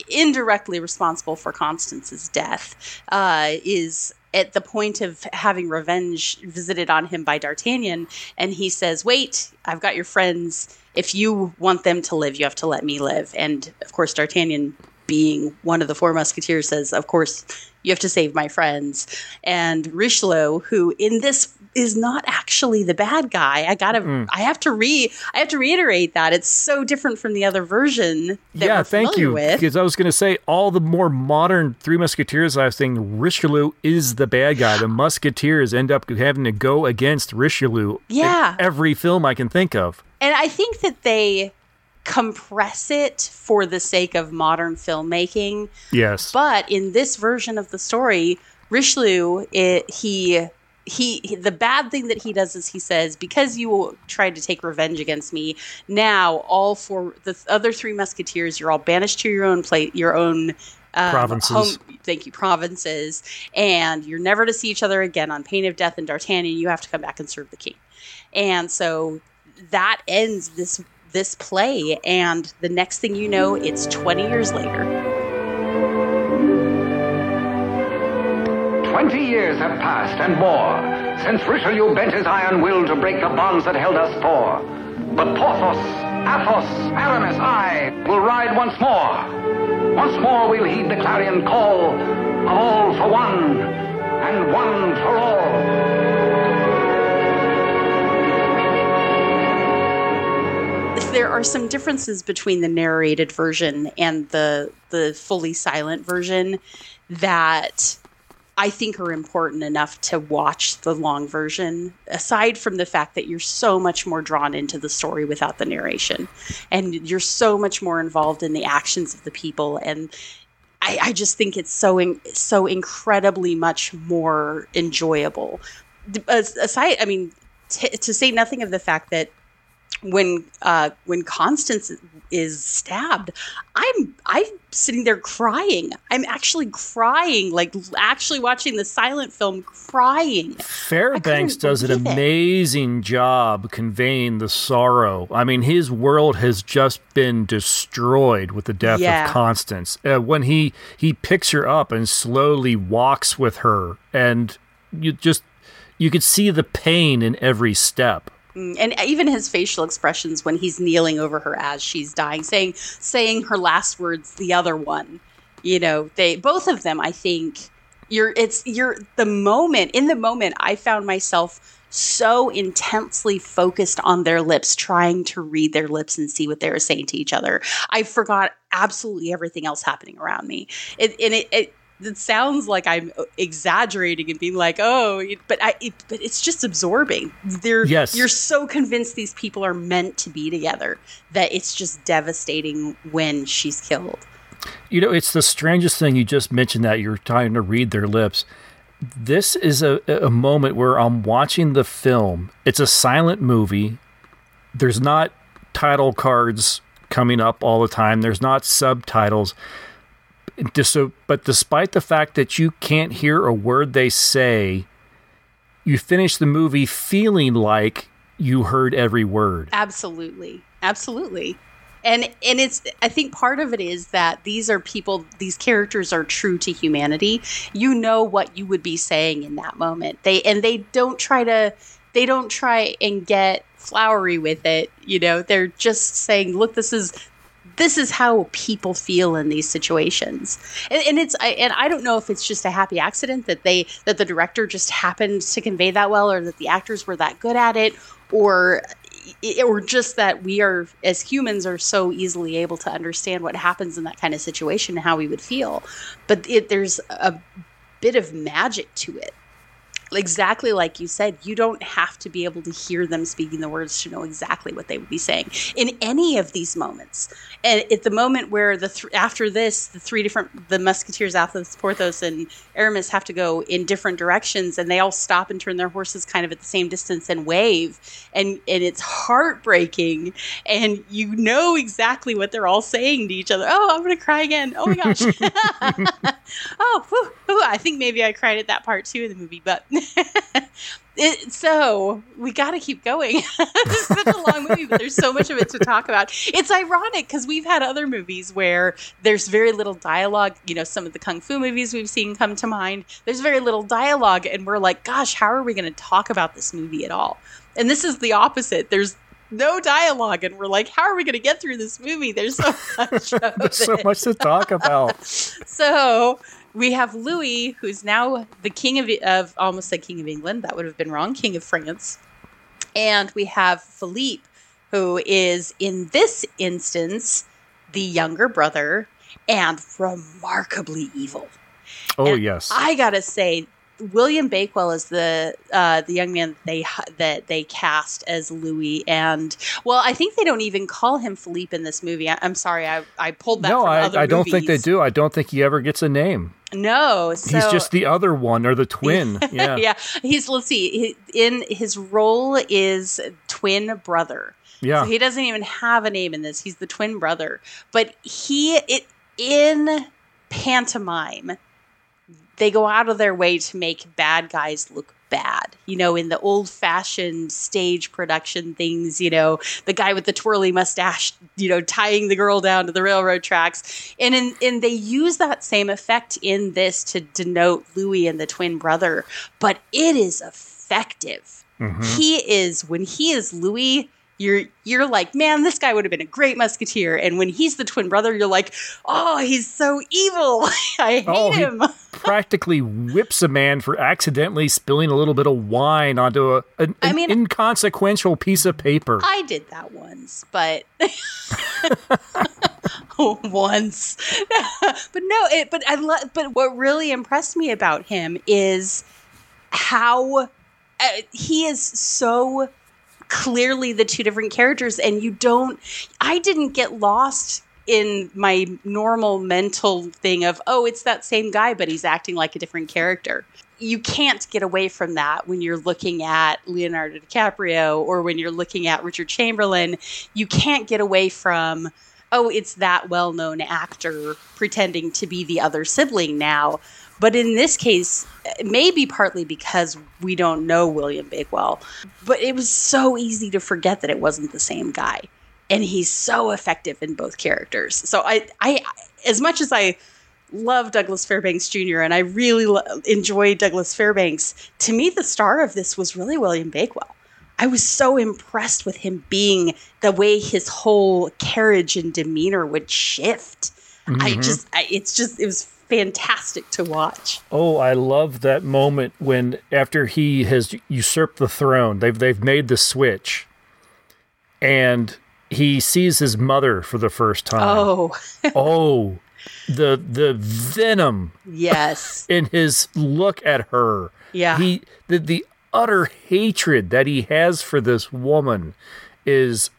indirectly responsible for Constance's death, uh, is at the point of having revenge visited on him by D'Artagnan. And he says, Wait, I've got your friends. If you want them to live, you have to let me live. And of course, D'Artagnan, being one of the four musketeers, says, Of course, you have to save my friends. And Richelieu, who in this is not actually the bad guy. I gotta, mm. I have to re, I have to reiterate that it's so different from the other version that yeah, thank you. with. Because I was going to say all the more modern Three Musketeers. I was saying Richelieu is the bad guy. The Musketeers end up having to go against Richelieu. in Yeah. every film I can think of. And I think that they compress it for the sake of modern filmmaking. Yes. But in this version of the story, Richelieu, it, he, he, he- the bad thing that he does is he says, because you tried to take revenge against me, now all four, the th- other three musketeers, you're all banished to your own place, your own um, Provinces. home- thank you, provinces, and you're never to see each other again on pain of death. And D'Artagnan, you have to come back and serve the king. And so that ends this this play and the next thing you know it's 20 years later Twenty years have passed and more since Richelieu bent his iron will to break the bonds that held us four. But Porthos, Athos, Aramis, I will ride once more. Once more we'll heed the clarion call of all for one and one for all. There are some differences between the narrated version and the the fully silent version that I think are important enough to watch the long version, aside from the fact that you're so much more drawn into the story without the narration. And you're so much more involved in the actions of the people. And I, I just think it's so in, so incredibly much more enjoyable. As- Aside, I mean, t- to say nothing of the fact that when uh, when Constance is stabbed, I'm I'm sitting there crying. I'm actually crying, like actually watching the silent film, crying. Fairbanks does an believe it. amazing job conveying the sorrow. I mean, his world has just been destroyed with the death Yeah. of Constance. Uh, when he he picks her up and slowly walks with her, and you just you could see the pain in every step. Mm, and even his facial expressions when he's kneeling over her as she's dying saying saying her last words the other one. You know they both of them i think you're it's you're the moment in the moment i found myself so intensely focused on their lips trying to read their lips and see what they were saying to each other. I forgot absolutely everything else happening around me. It, and it, it it sounds like I'm exaggerating and being like, oh, but I, it, but it's just absorbing. They're, Yes. you're so convinced these people are meant to be together that it's just devastating when she's killed. You know, it's the strangest thing you just mentioned that you're trying to read their lips. This is a, a moment where I'm watching the film. It's a silent movie. There's not title cards coming up all the time. There's not subtitles. So- But despite the fact that you can't hear a word they say, you finish the movie feeling like you heard every word. Absolutely, absolutely. And and it's I think part of it is that these are people these characters are true to humanity. You know what you would be saying in that moment. They and they don't try to they don't try and get flowery with it, you know. They're just saying, "Look, this is this is how people feel in these situations. And, and it's I, and i don't know if it's just a happy accident that they that the director just happened to convey that well or that the actors were that good at it or or just that we are as humans are so easily able to understand what happens in that kind of situation and how we would feel. But it, there's a bit of magic to it exactly like you said, you don't have to be able to hear them speaking the words to know exactly what they would be saying in any of these moments. And at the moment where the th- after this, the three different the Musketeers, Athos, Porthos, and Aramis have to go in different directions, and they all stop and turn their horses kind of at the same distance and wave, and and it's heartbreaking, and you know exactly what they're all saying to each other. Oh, I'm gonna cry again. Oh my gosh. oh, whew, whew, I think maybe I cried at that part too in the movie, but it, so we got to keep going. it's such a long movie, but there's so much of it to talk about. It's ironic because we've had other movies where there's very little dialogue. You know, some of the kung fu movies we've seen come to mind. There's very little dialogue, and we're like, gosh, how are we going to talk about this movie at all? And this is the opposite. There's no dialogue, and we're like, how are we going to get through this movie? There's so much. There's so much to talk about. So we have Louis, who's now the king of, of almost said king of England. That would have been wrong. King of France. And we have Philippe, who is in this instance the younger brother and remarkably evil. Oh, And yes. I gotta say, William Bakewell is the uh, the young man that they that they cast as Louis, and well, I think they don't even call him Philippe in this movie. I, I'm sorry, I, I pulled that. no, from I, I don't think they do. I don't think he ever gets a name. No, so, He's just the other one or the twin. Yeah. yeah. He's let's see, he, in his role is twin brother. Yeah. So he doesn't even have a name in this. He's the twin brother. But he it in pantomime, they go out of their way to make bad guys look bad. You know, in the old fashioned stage production things, you know, the guy with the twirly mustache, you know, tying the girl down to the railroad tracks. And in and they use that same effect in this to denote Louis and the twin brother, but it is effective. Mm-hmm. He is when he is Louis, you're you're like, man, this guy would have been a great musketeer. And when he's the twin brother, you're like, oh, he's so evil. I hate Oh, him. practically whips a man for accidentally spilling a little bit of wine onto a, an, I mean- inconsequential piece of paper. I did that once, but once. but no, it. But I love. But what really impressed me about him is how uh, he is so clearly the two different characters, and you don't. I didn't get lost in my normal mental thing of, oh, it's that same guy, but he's acting like a different character. You can't get away from that when you're looking at Leonardo DiCaprio or when you're looking at Richard Chamberlain. You can't get away from, oh, it's that well known actor pretending to be the other sibling now. But in this case, maybe partly because we don't know William Bakewell, but it was so easy to forget that it wasn't the same guy. And he's so effective in both characters. So I, I, as much as I love Douglas Fairbanks Jr. and I really lo- enjoy Douglas Fairbanks, to me the star of this was really William Bakewell. I was so impressed with him being the way his whole carriage and demeanor would shift. Mm-hmm. I just, I, it's just, it was fantastic to watch. Oh, I love that moment when after he has usurped the throne, they've they've made the switch, and he sees his mother for the first time. Oh, oh, the the venom. Yes, in his look at her. Yeah, he the the utter hatred that he has for this woman is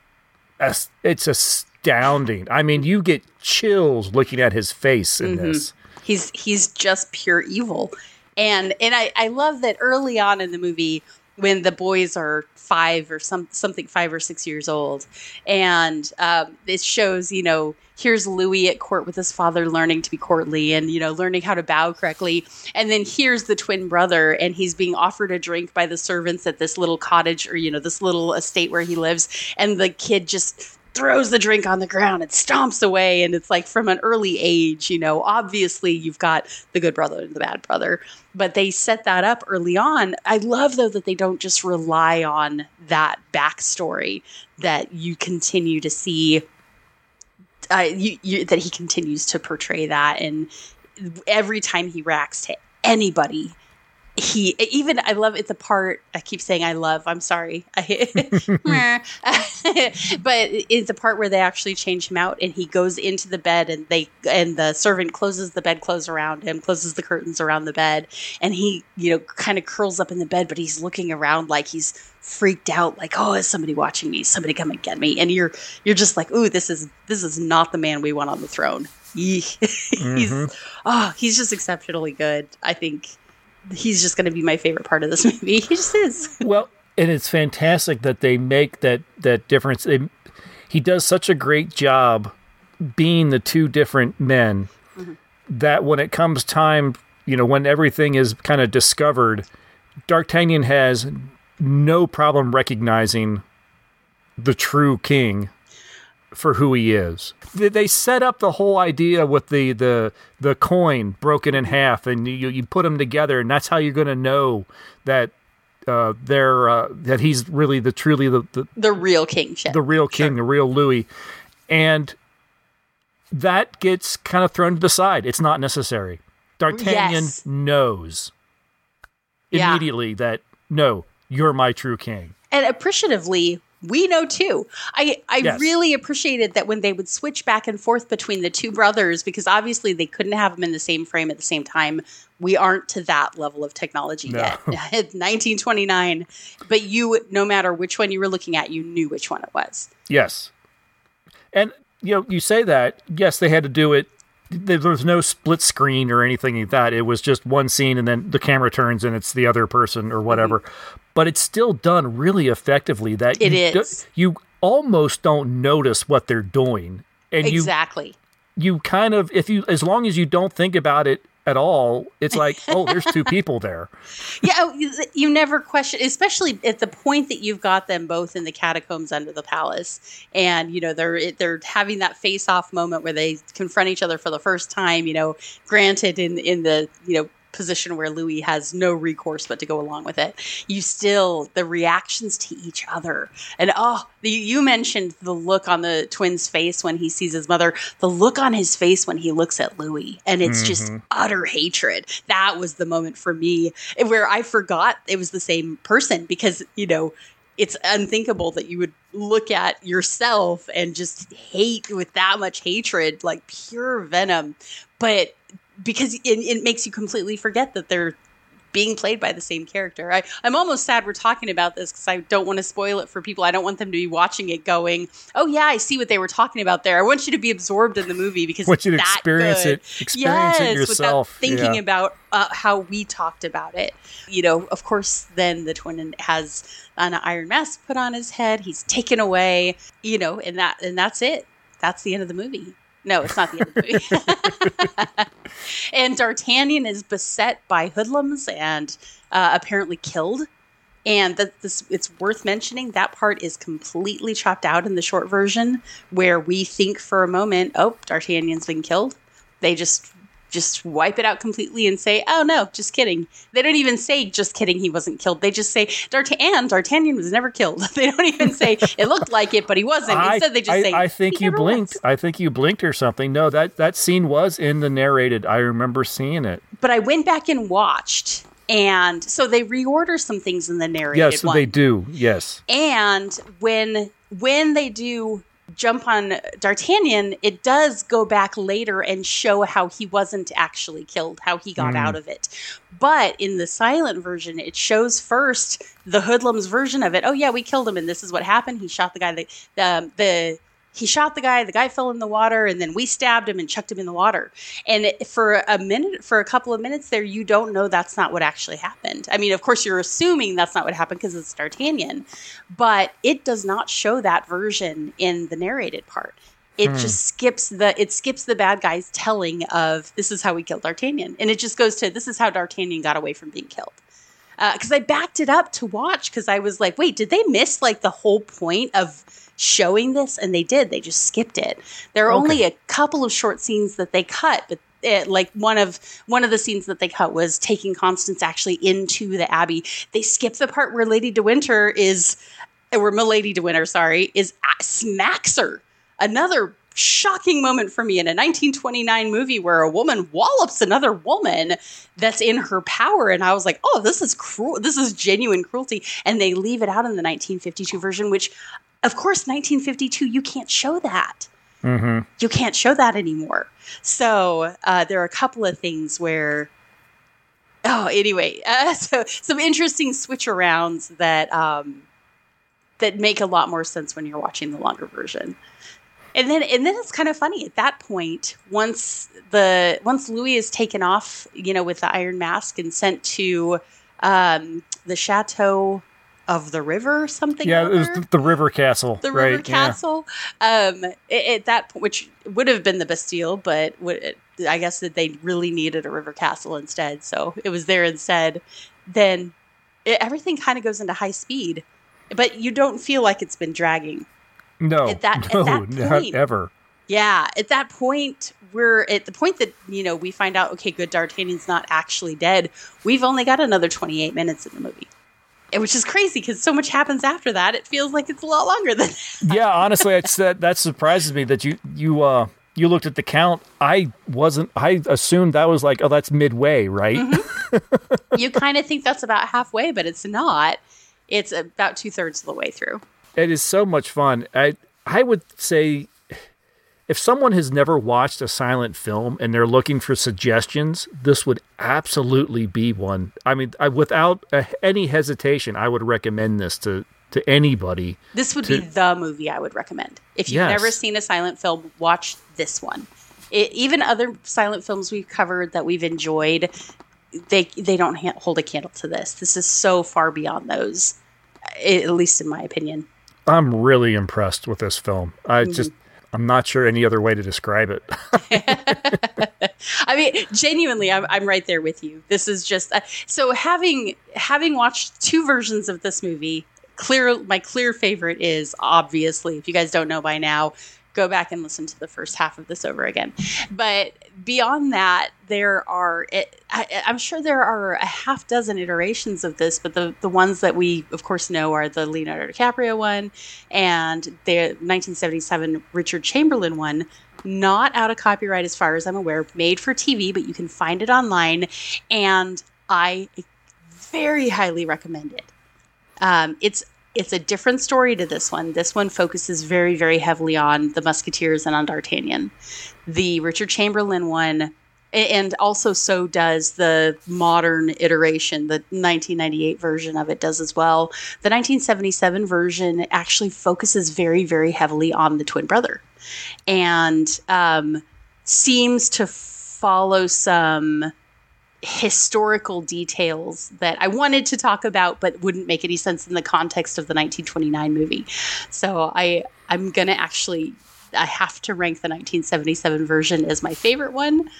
it's astounding. I mean, you get chills looking at his face in mm-hmm. this. He's he's just pure evil. And and I, I love that early on in the movie when the boys are five or some something five or six years old, and um, it shows you know here's Louis at court with his father learning to be courtly and you know learning how to bow correctly, and then here's the twin brother and he's being offered a drink by the servants at this little cottage or you know this little estate where he lives, and the kid just throws the drink on the ground and stomps away. And it's like from an early age, you know, obviously you've got the good brother and the bad brother, but they set that up early on. I love, though, that they don't just rely on that backstory, that you continue to see. Uh, you, you, that he continues to portray that, and every time he reacts to anybody, he even I love it's a part I keep saying I love I'm sorry. But it's a part where they actually change him out and he goes into the bed and they and the servant closes the bed clothes around him closes the curtains around the bed. And he you know kind of curls up in the bed but he's looking around like he's freaked out like oh is somebody watching me? Somebody come and get me. And you're you're just like ooh this is this is not the man we want on the throne. He's mm-hmm. oh he's just exceptionally good I think he's just going to be my favorite part of this movie. He just is. Well, and it's fantastic that they make that that difference. They, he does such a great job being the two different men mm-hmm. that when it comes time, you know, when everything is kind of discovered, D'Artagnan has no problem recognizing the true king for who he is. They set up the whole idea with the the the coin broken in half, and you you put them together, and that's how you're going to know that uh, they're uh, that he's really the truly the the, the real king, the real king, sure. the real Louis, and that gets kind of thrown to the side. It's not necessary. D'Artagnan yes. knows immediately yeah. that no, you're my true king. And appreciatively, we know too. I I yes. really appreciated that when they would switch back and forth between the two brothers because obviously they couldn't have them in the same frame at the same time. We aren't to that level of technology no. yet. 1929, but you no matter which one you were looking at, you knew which one it was. Yes. And you know, you say that, yes, they had to do it there was no split screen or anything like that. It was just one scene and then the camera turns and it's the other person or whatever. Mm-hmm but it's still done really effectively. That it you is. Do, you almost don't notice what they're doing, and exactly. You, you kind of if you as long as you don't think about it at all, it's like, oh, there's two people there. Yeah, oh, you never question, especially at the point that you've got them both in the catacombs under the palace, and you know they're they're having that face-off moment where they confront each other for the first time. You know, granted in in the you know position where Louis has no recourse but to go along with it. You still the reactions to each other, and oh, the, you mentioned the look on the twin's face when he sees his mother. The look on his face when he looks at Louis, and it's mm-hmm. just utter hatred. That was the moment for me where I forgot it was the same person because you know it's unthinkable that you would look at yourself and just hate with that much hatred, like pure venom. But because it, it makes you completely forget that they're being played by the same character. I, I'm almost sad we're talking about this because I don't want to spoil it for people. I don't want them to be watching it going, "Oh yeah, I see what they were talking about there." I want you to be absorbed in the movie because want you to that experience good. it, experience yes, it yourself. without thinking Yeah. about uh, how we talked about it. You know, of course, then the twin has an iron mask put on his head. He's taken away. You know, and that and that's it. That's the end of the movie. No, it's not the end of the movie. and D'Artagnan is beset by hoodlums and uh, apparently killed. And this it's worth mentioning that part is completely chopped out in the short version, where we think for a moment, "Oh, D'Artagnan's been killed." They just just wipe it out completely and say, "Oh no, just kidding." They don't even say, "Just kidding, he wasn't killed." They just say, "D'Artagnan, D'Artagnan was never killed." They don't even say it looked like it, but he wasn't. I, Instead, they just I, say, I think "He you blinked. was." I think you blinked or something. No, that that scene was in the narrated. I remember seeing it. But I went back and watched, and so they reorder some things in the narrated Yes, one. they do. Yes. And when when they do jump on D'Artagnan, it does go back later and show how he wasn't actually killed, how he got hmm. out of it. But in the silent version, it shows first the hoodlums version of it. Oh yeah, we killed him, and this is what happened. He shot the guy. The the, the he shot the guy. The guy fell in the water, and then we stabbed him and chucked him in the water. And it, for a minute, for a couple of minutes there, you don't know that's not what actually happened. I mean, of course, you're assuming that's not what happened because it's D'Artagnan, but it does not show that version in the narrated part. It hmm. just skips the it skips the bad guy's telling of this is how we killed D'Artagnan, and it just goes to this is how D'Artagnan got away from being killed Uh, because I backed it up to watch because I was like, wait, did they miss like the whole point of showing this? And they did. They just skipped it. There are Okay. only a couple of short scenes that they cut, but it, like one of one of the scenes that they cut was taking Constance actually into the abbey. They skipped the part where Lady De Winter is, eh, or Milady De Winter, sorry, is uh, smacks her. Another shocking moment for me in a 1929 movie where a woman wallops another woman that's in her power. And i was like oh this is cruel this is genuine cruelty. And they leave it out in the 1952 version which of course 1952 you can't show that. Hmm you can't show that anymore. So uh, there are a couple of things where oh anyway uh, so some interesting switch arounds that um, that make a lot more sense when you're watching the longer version and then and then it's kind of funny at that point once the once louis is taken off you know with the iron mask and sent to um, the chateau of the river or something Yeah, or it was the, the River Castle. the right? river castle um at that point which would have been the bastille but would, i guess that they really needed a river castle instead so it was there instead then it, everything kind of goes into high speed but you don't feel like it's been dragging Yeah. No, at that- at no, that not point- ever. yeah at that point we're at the point that you know we find out okay good d'artagnan's not actually dead we've only got another 28 minutes in the movie which is crazy because so much happens after that it feels like it's a lot longer than That. yeah, honestly, it's that that surprises me that you you uh you looked at the count. I wasn't. I assumed that was like, oh, that's midway, right? Mm-hmm. you kind of think that's about halfway, but it's not. It's about two thirds of the way through. It is so much fun. I I would say if someone has never watched a silent film and they're looking for suggestions, this would absolutely be one. I mean, I, without uh, any hesitation, I would recommend this to to anybody. This would To- be the movie I would recommend. If you've Yes. never seen a silent film, watch this one. It, even other silent films we've covered that we've enjoyed, they they don't ha- hold a candle to this. This is so far beyond those, at least in my opinion. I'm really impressed with this film. I just I'm not sure any other way to describe it. I mean, genuinely, I'm, I'm right there with you. This is just uh, so having having watched two versions of this movie. Clear, my clear favorite is obviously. If you guys don't know by now, go back and listen to the first half of this over again. But beyond that, there are. It, I, I'm sure there are a half dozen iterations of this, but the the ones that we, of course, know are the Leonardo DiCaprio one and the 1977 Richard Chamberlain one not out of copyright as far as I'm aware, made for TV, but you can find it online, and I very highly recommend it. Um, it's it's a different story to this one. This one focuses very very heavily on the Musketeers and on D'Artagnan. The Richard Chamberlain one, And also, so does the modern iteration, the 1998 version of it does as well. The 1977 version actually focuses very, very heavily on the twin brother and um, seems to follow some historical details that I wanted to talk about, but wouldn't make any sense in the context of the 1929 movie. So I I'm gonna actually I have to rank the 1977 version as my favorite one.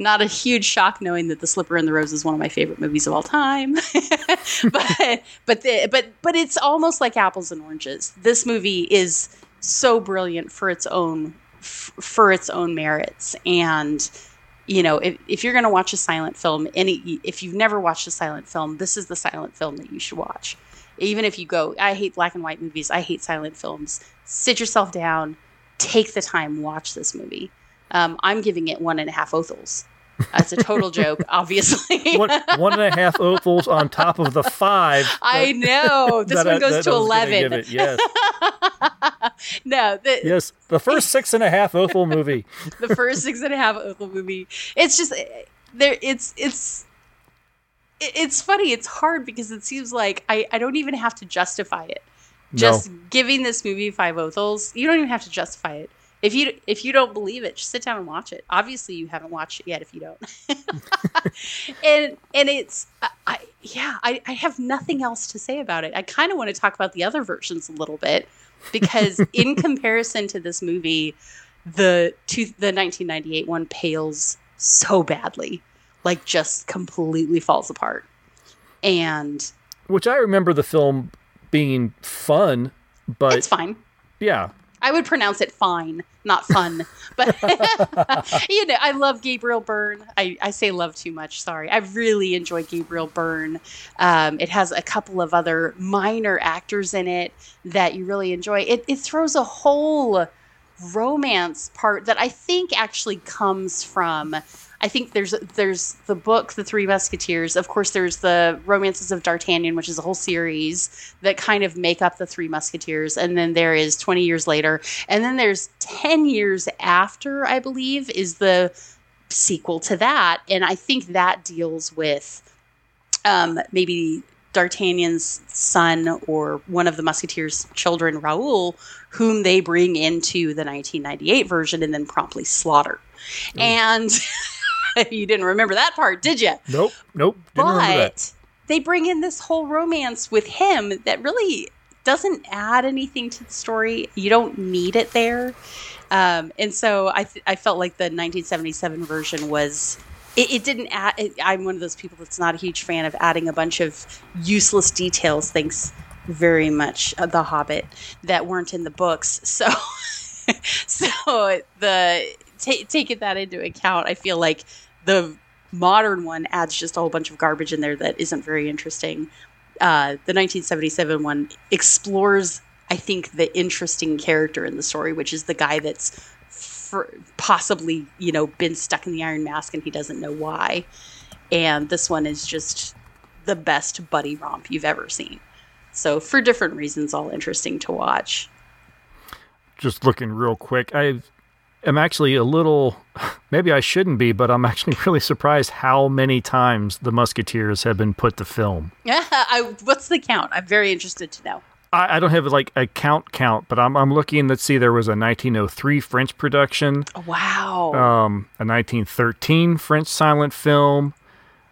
Not a huge shock knowing that The Slipper and the Rose is one of my favorite movies of all time. but but the, but but it's almost like apples and oranges. This movie is so brilliant for its own f- for its own merits and you know if, if you're going to watch a silent film any if you've never watched a silent film this is the silent film that you should watch. Even if you go i hate black and white movies i hate silent films. Sit yourself down take the time watch this movie. Um, i'm giving it one and a half othels that's a total joke obviously one, one and a half opals on top of the five. i know this that one goes that to I gonna 11 give it. Yes, no the, yes. The first six and a half opal movie. the first six and a half Othel movie. It's just there. It's it's it's funny. It's hard because it seems like I I don't even have to justify it. Just giving this movie five Othels, you don't even have to justify it. If you if you don't believe it, just sit down and watch it. Obviously, you haven't watched it yet. If you don't, and and it's I, I yeah I, I have nothing else to say about it. I kind of want to talk about the other versions a little bit because in comparison to this movie, the two, the 1998 one pales so badly, like just completely falls apart. And Which I remember the film being fun, but it's fine. yeah, I would pronounce it fine, not fun. But you know, I love Gabriel Byrne. I, I say love too much. Sorry. I really enjoy Gabriel Byrne. Um, it has a couple of other minor actors in it that you really enjoy. It, it throws a whole romance part that I think actually comes from. I think there's there's the book, The Three Musketeers. Of course, there's the Romances of D'Artagnan, which is a whole series that kind of make up the Three Musketeers. And then there is 20 years later, and then there's 10 years after, I believe, is the sequel to that. And I think that deals with um, maybe D'Artagnan's son or one of the Musketeers' children, Raoul, whom they bring into the 1998 version and then promptly slaughter. And you didn't remember that part, did you? nope, nope. Didn't remember that. But they bring in this whole romance with him that really doesn't add anything to the story. You don't need it there. Um, and so I, th- I felt like the 1977 version was. It, it didn't add. It, I'm one of those people that's not a huge fan of adding a bunch of useless details. Thanks very much, uh, The Hobbit, that weren't in the books. So, so the ta taking that into account, I feel like the modern one adds just a whole bunch of garbage in there that isn't very interesting. Uh, the 1977 one explores, I think, the interesting character in the story, which is the guy that's possibly, you know, been stuck in the Iron Mask and he doesn't know why. And this one is just the best buddy romp you've ever seen. So, for different reasons, all interesting to watch. Just looking real quick, I am actually a little. Maybe I shouldn't be, but I'm actually really surprised how many times the Musketeers have been put to film. Yeah, I, what's the count? I'm very interested to know. I, I don't have like a count count, but I'm I'm looking. Let's see, there was a 1903 French production, Oh, wow. um, a 1913 French silent film,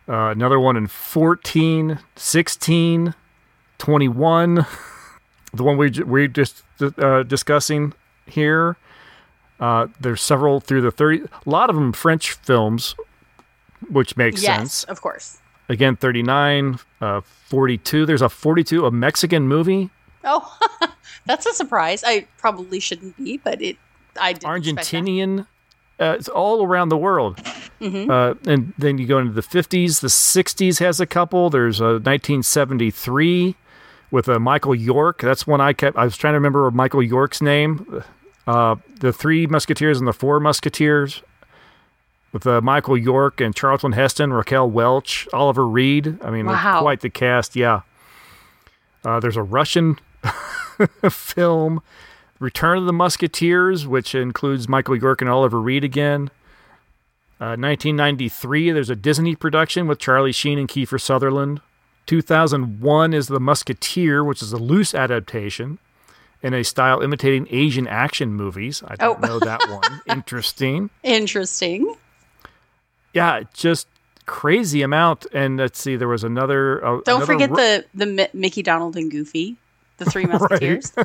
uh, another one in 14, 16, 21, the one we ju- we just uh, discussing here. Uh, there's several through the 30. A lot of them French films, which makes sense. yes, sense. of course. Again, 39, uh, 42. There's a 42, a Mexican movie. Oh, that's a surprise. I probably shouldn't be, but it. I did Argentinian. Uh, it's all around the world. Uh, and then you go into the 50s. The 60s has a couple. There's a 1973 with a Michael York. That's one I kept. I was trying to remember Michael York's name. Uh, the Three Musketeers and the Four Musketeers with uh, Michael York and Charlton Heston, Raquel Welch, Oliver Reed. I mean, Wow. quite the cast. Yeah. Uh, there's a Russian film, Return of the Musketeers, which includes Michael York and Oliver Reed again. Uh, 1993, there's a Disney production with Charlie Sheen and Kiefer Sutherland. 2001 is The Musketeer, which is a loose adaptation in a style imitating Asian action movies. I don't Oh. know that one. Interesting. Interesting. Yeah, just crazy amount. And let's see, there was another. Uh, Don't another forget ro- the the Mi- Mickey Donald and Goofy, the Three Musketeers.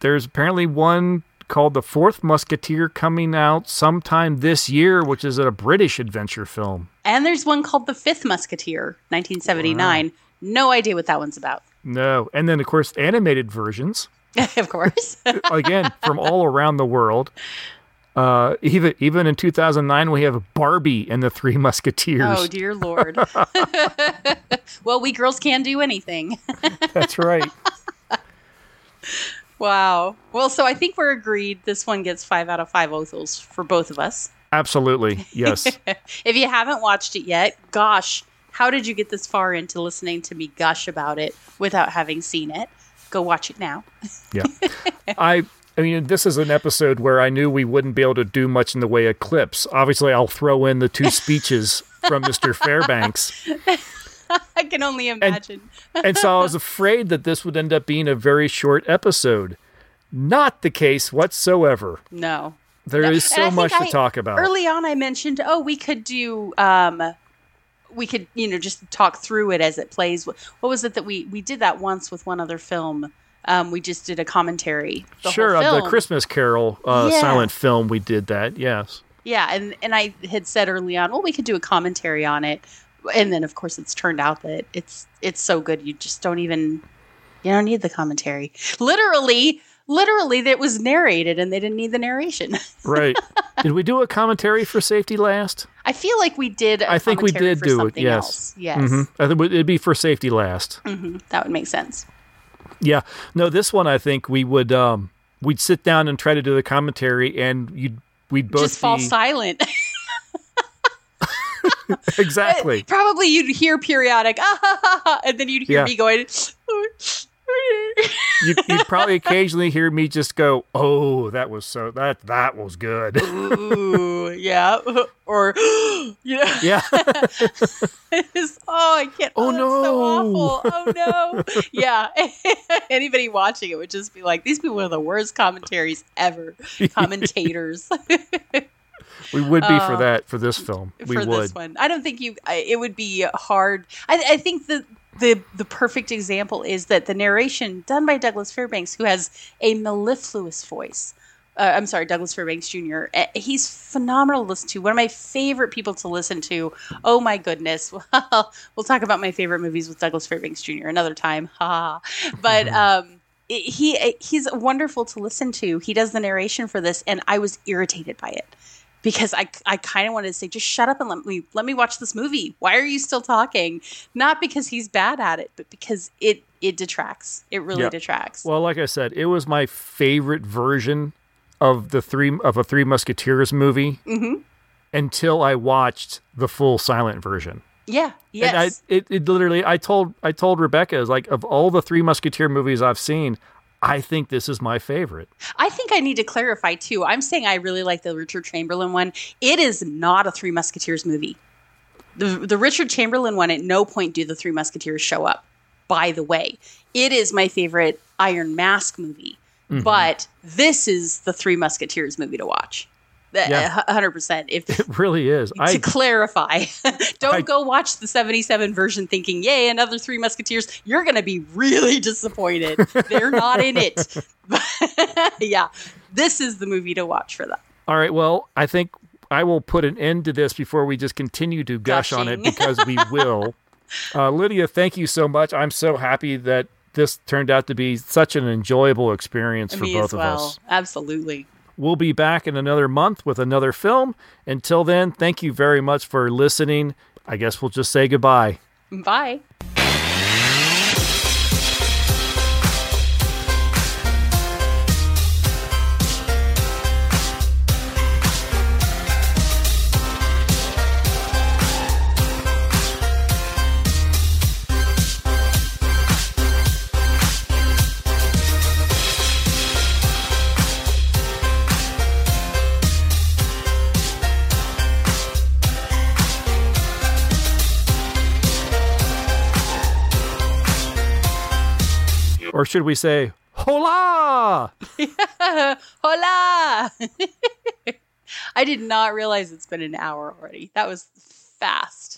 There's apparently one called The Fourth Musketeer coming out sometime this year, which is a British adventure film. and there's one called The Fifth Musketeer, 1979. No idea what that one's about. No. And then, of course, animated versions, of course. again, from all around the world. Uh, even even in 2009, we have Barbie and the Three Musketeers. oh dear lord. well, we girls can do anything. That's right. wow. Well, so I think we're agreed. This one gets five out of five Othels for both of us. Absolutely. Yes. If you haven't watched it yet, gosh, how did you get this far into listening to me gush about it without having seen it? Go watch it now. Yeah. I I mean this is an episode where I knew we wouldn't be able to do much in the way of clips. Obviously I'll throw in the two speeches from Mr. Fairbanks. I can only imagine. And so I was afraid that this would end up being a very short episode. Not the case whatsoever. no. There is And I so much to talk about. Early on, I mentioned, oh, we could do, um, we could, you know, just talk through it as it plays. What was it that we we did that once with one other film? Um, we just did a commentary. The sure, of the. Christmas Carol uh, Yeah. silent film, we did that. Yes. Yeah, and and I had said early on, well, we could do a commentary on it, and then of course it's turned out that it's it's so good you just don't even you don't need the commentary. Literally, literally, that was narrated, and they didn't need the narration. Right. did we do a commentary for Safety Last? I feel like we did. I I think we did do it, yes. Else. Yes, hmm I think it'd be for Safety Last. hmm that would make sense. Yeah. No, this one I think we would um we'd sit down and try to do the commentary and you'd we'd both just fall be silent. exactly. Probably you'd hear periodic, ah, ha, ha, ha, and then you'd hear Yeah. me going. You'd probably occasionally hear me just go, "Oh, that was so that that was good." Ooh, yeah, or you yeah. It's- oh, I can't. Oh, Oh, no! So awful. Oh no! yeah, anybody watching it would just be like, "These people are the worst commentaries ever." Commentators we would be for Uh, that for this film. We for would. this one. I don't think you. I- It would be hard. I, I think the the the perfect example is that the narration done by Douglas Fairbanks, who has a mellifluous voice. Uh, I'm sorry, Douglas Fairbanks Jr. Uh, He's phenomenal to listen to. One of my favorite people to listen to. Oh my goodness. Well, we'll talk about my favorite movies with Douglas Fairbanks Jr. another time. Ha. but um, he he's wonderful to listen to. He does the narration for this, and I was irritated by it because I, I kind of wanted to say, just shut up and let me let me watch this movie. Why are you still talking? Not because he's bad at it, but because it it detracts. It really Yeah. detracts. Well, like I said, it was my favorite version of the three of a Three Musketeers movie hmm until I watched the full silent version. Yeah. Yes. And I, it, it literally, I told, I told Rebecca, is like of all the Three Musketeer movies I've seen, I think this is my favorite. I think I need to clarify too. I'm saying I really like the Richard Chamberlain one. It is not a Three Musketeers movie. The the Richard Chamberlain one at no point do the Three Musketeers show up. By the way, it is my favorite Iron Mask movie. Mm-hmm. But this is the Three Musketeers movie to watch. Yeah. hundred percent. If It really is. to I clarify, don't I- go watch the '77 version thinking, "Yay, another Three Musketeers." You're going to be really disappointed. They're not in it. yeah, this is the movie to watch for that. all right. Well, I think I will put an end to this before we just continue to gush on it because we will. Uh, Lydia, thank you so much. I'm so happy that this turned out to be such an enjoyable experience for Me both well. of us. Absolutely. We'll be back in another month with another film. Until then, thank you very much for listening. I guess we'll just say goodbye. Bye. Or should we say, hola? Hola! I did not realize it's been an hour already. That was fast.